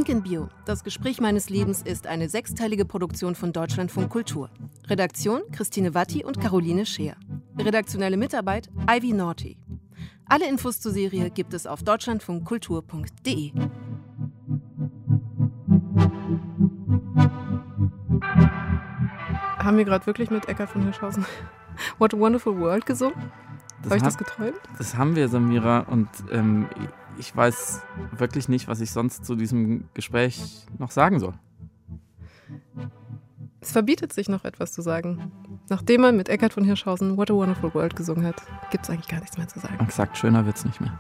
Link in Bio. Das Gespräch meines Lebens ist eine sechsteilige Produktion von Deutschlandfunk Kultur. Redaktion Christine Watti und Caroline Scheer. Redaktionelle Mitarbeit Ivy Naughty. Alle Infos zur Serie gibt es auf deutschlandfunkkultur.de. Haben wir gerade wirklich mit Eckart von Hirschhausen What a Wonderful World gesungen? Habe ich das geträumt? Das haben wir, Samira. Und ähm, ich weiß wirklich nicht, was ich sonst zu diesem Gespräch noch sagen soll. Es verbietet sich noch etwas zu sagen. Nachdem man mit Eckhard von Hirschhausen What a Wonderful World gesungen hat, gibt es eigentlich gar nichts mehr zu sagen. Exakt, schöner wird's nicht mehr.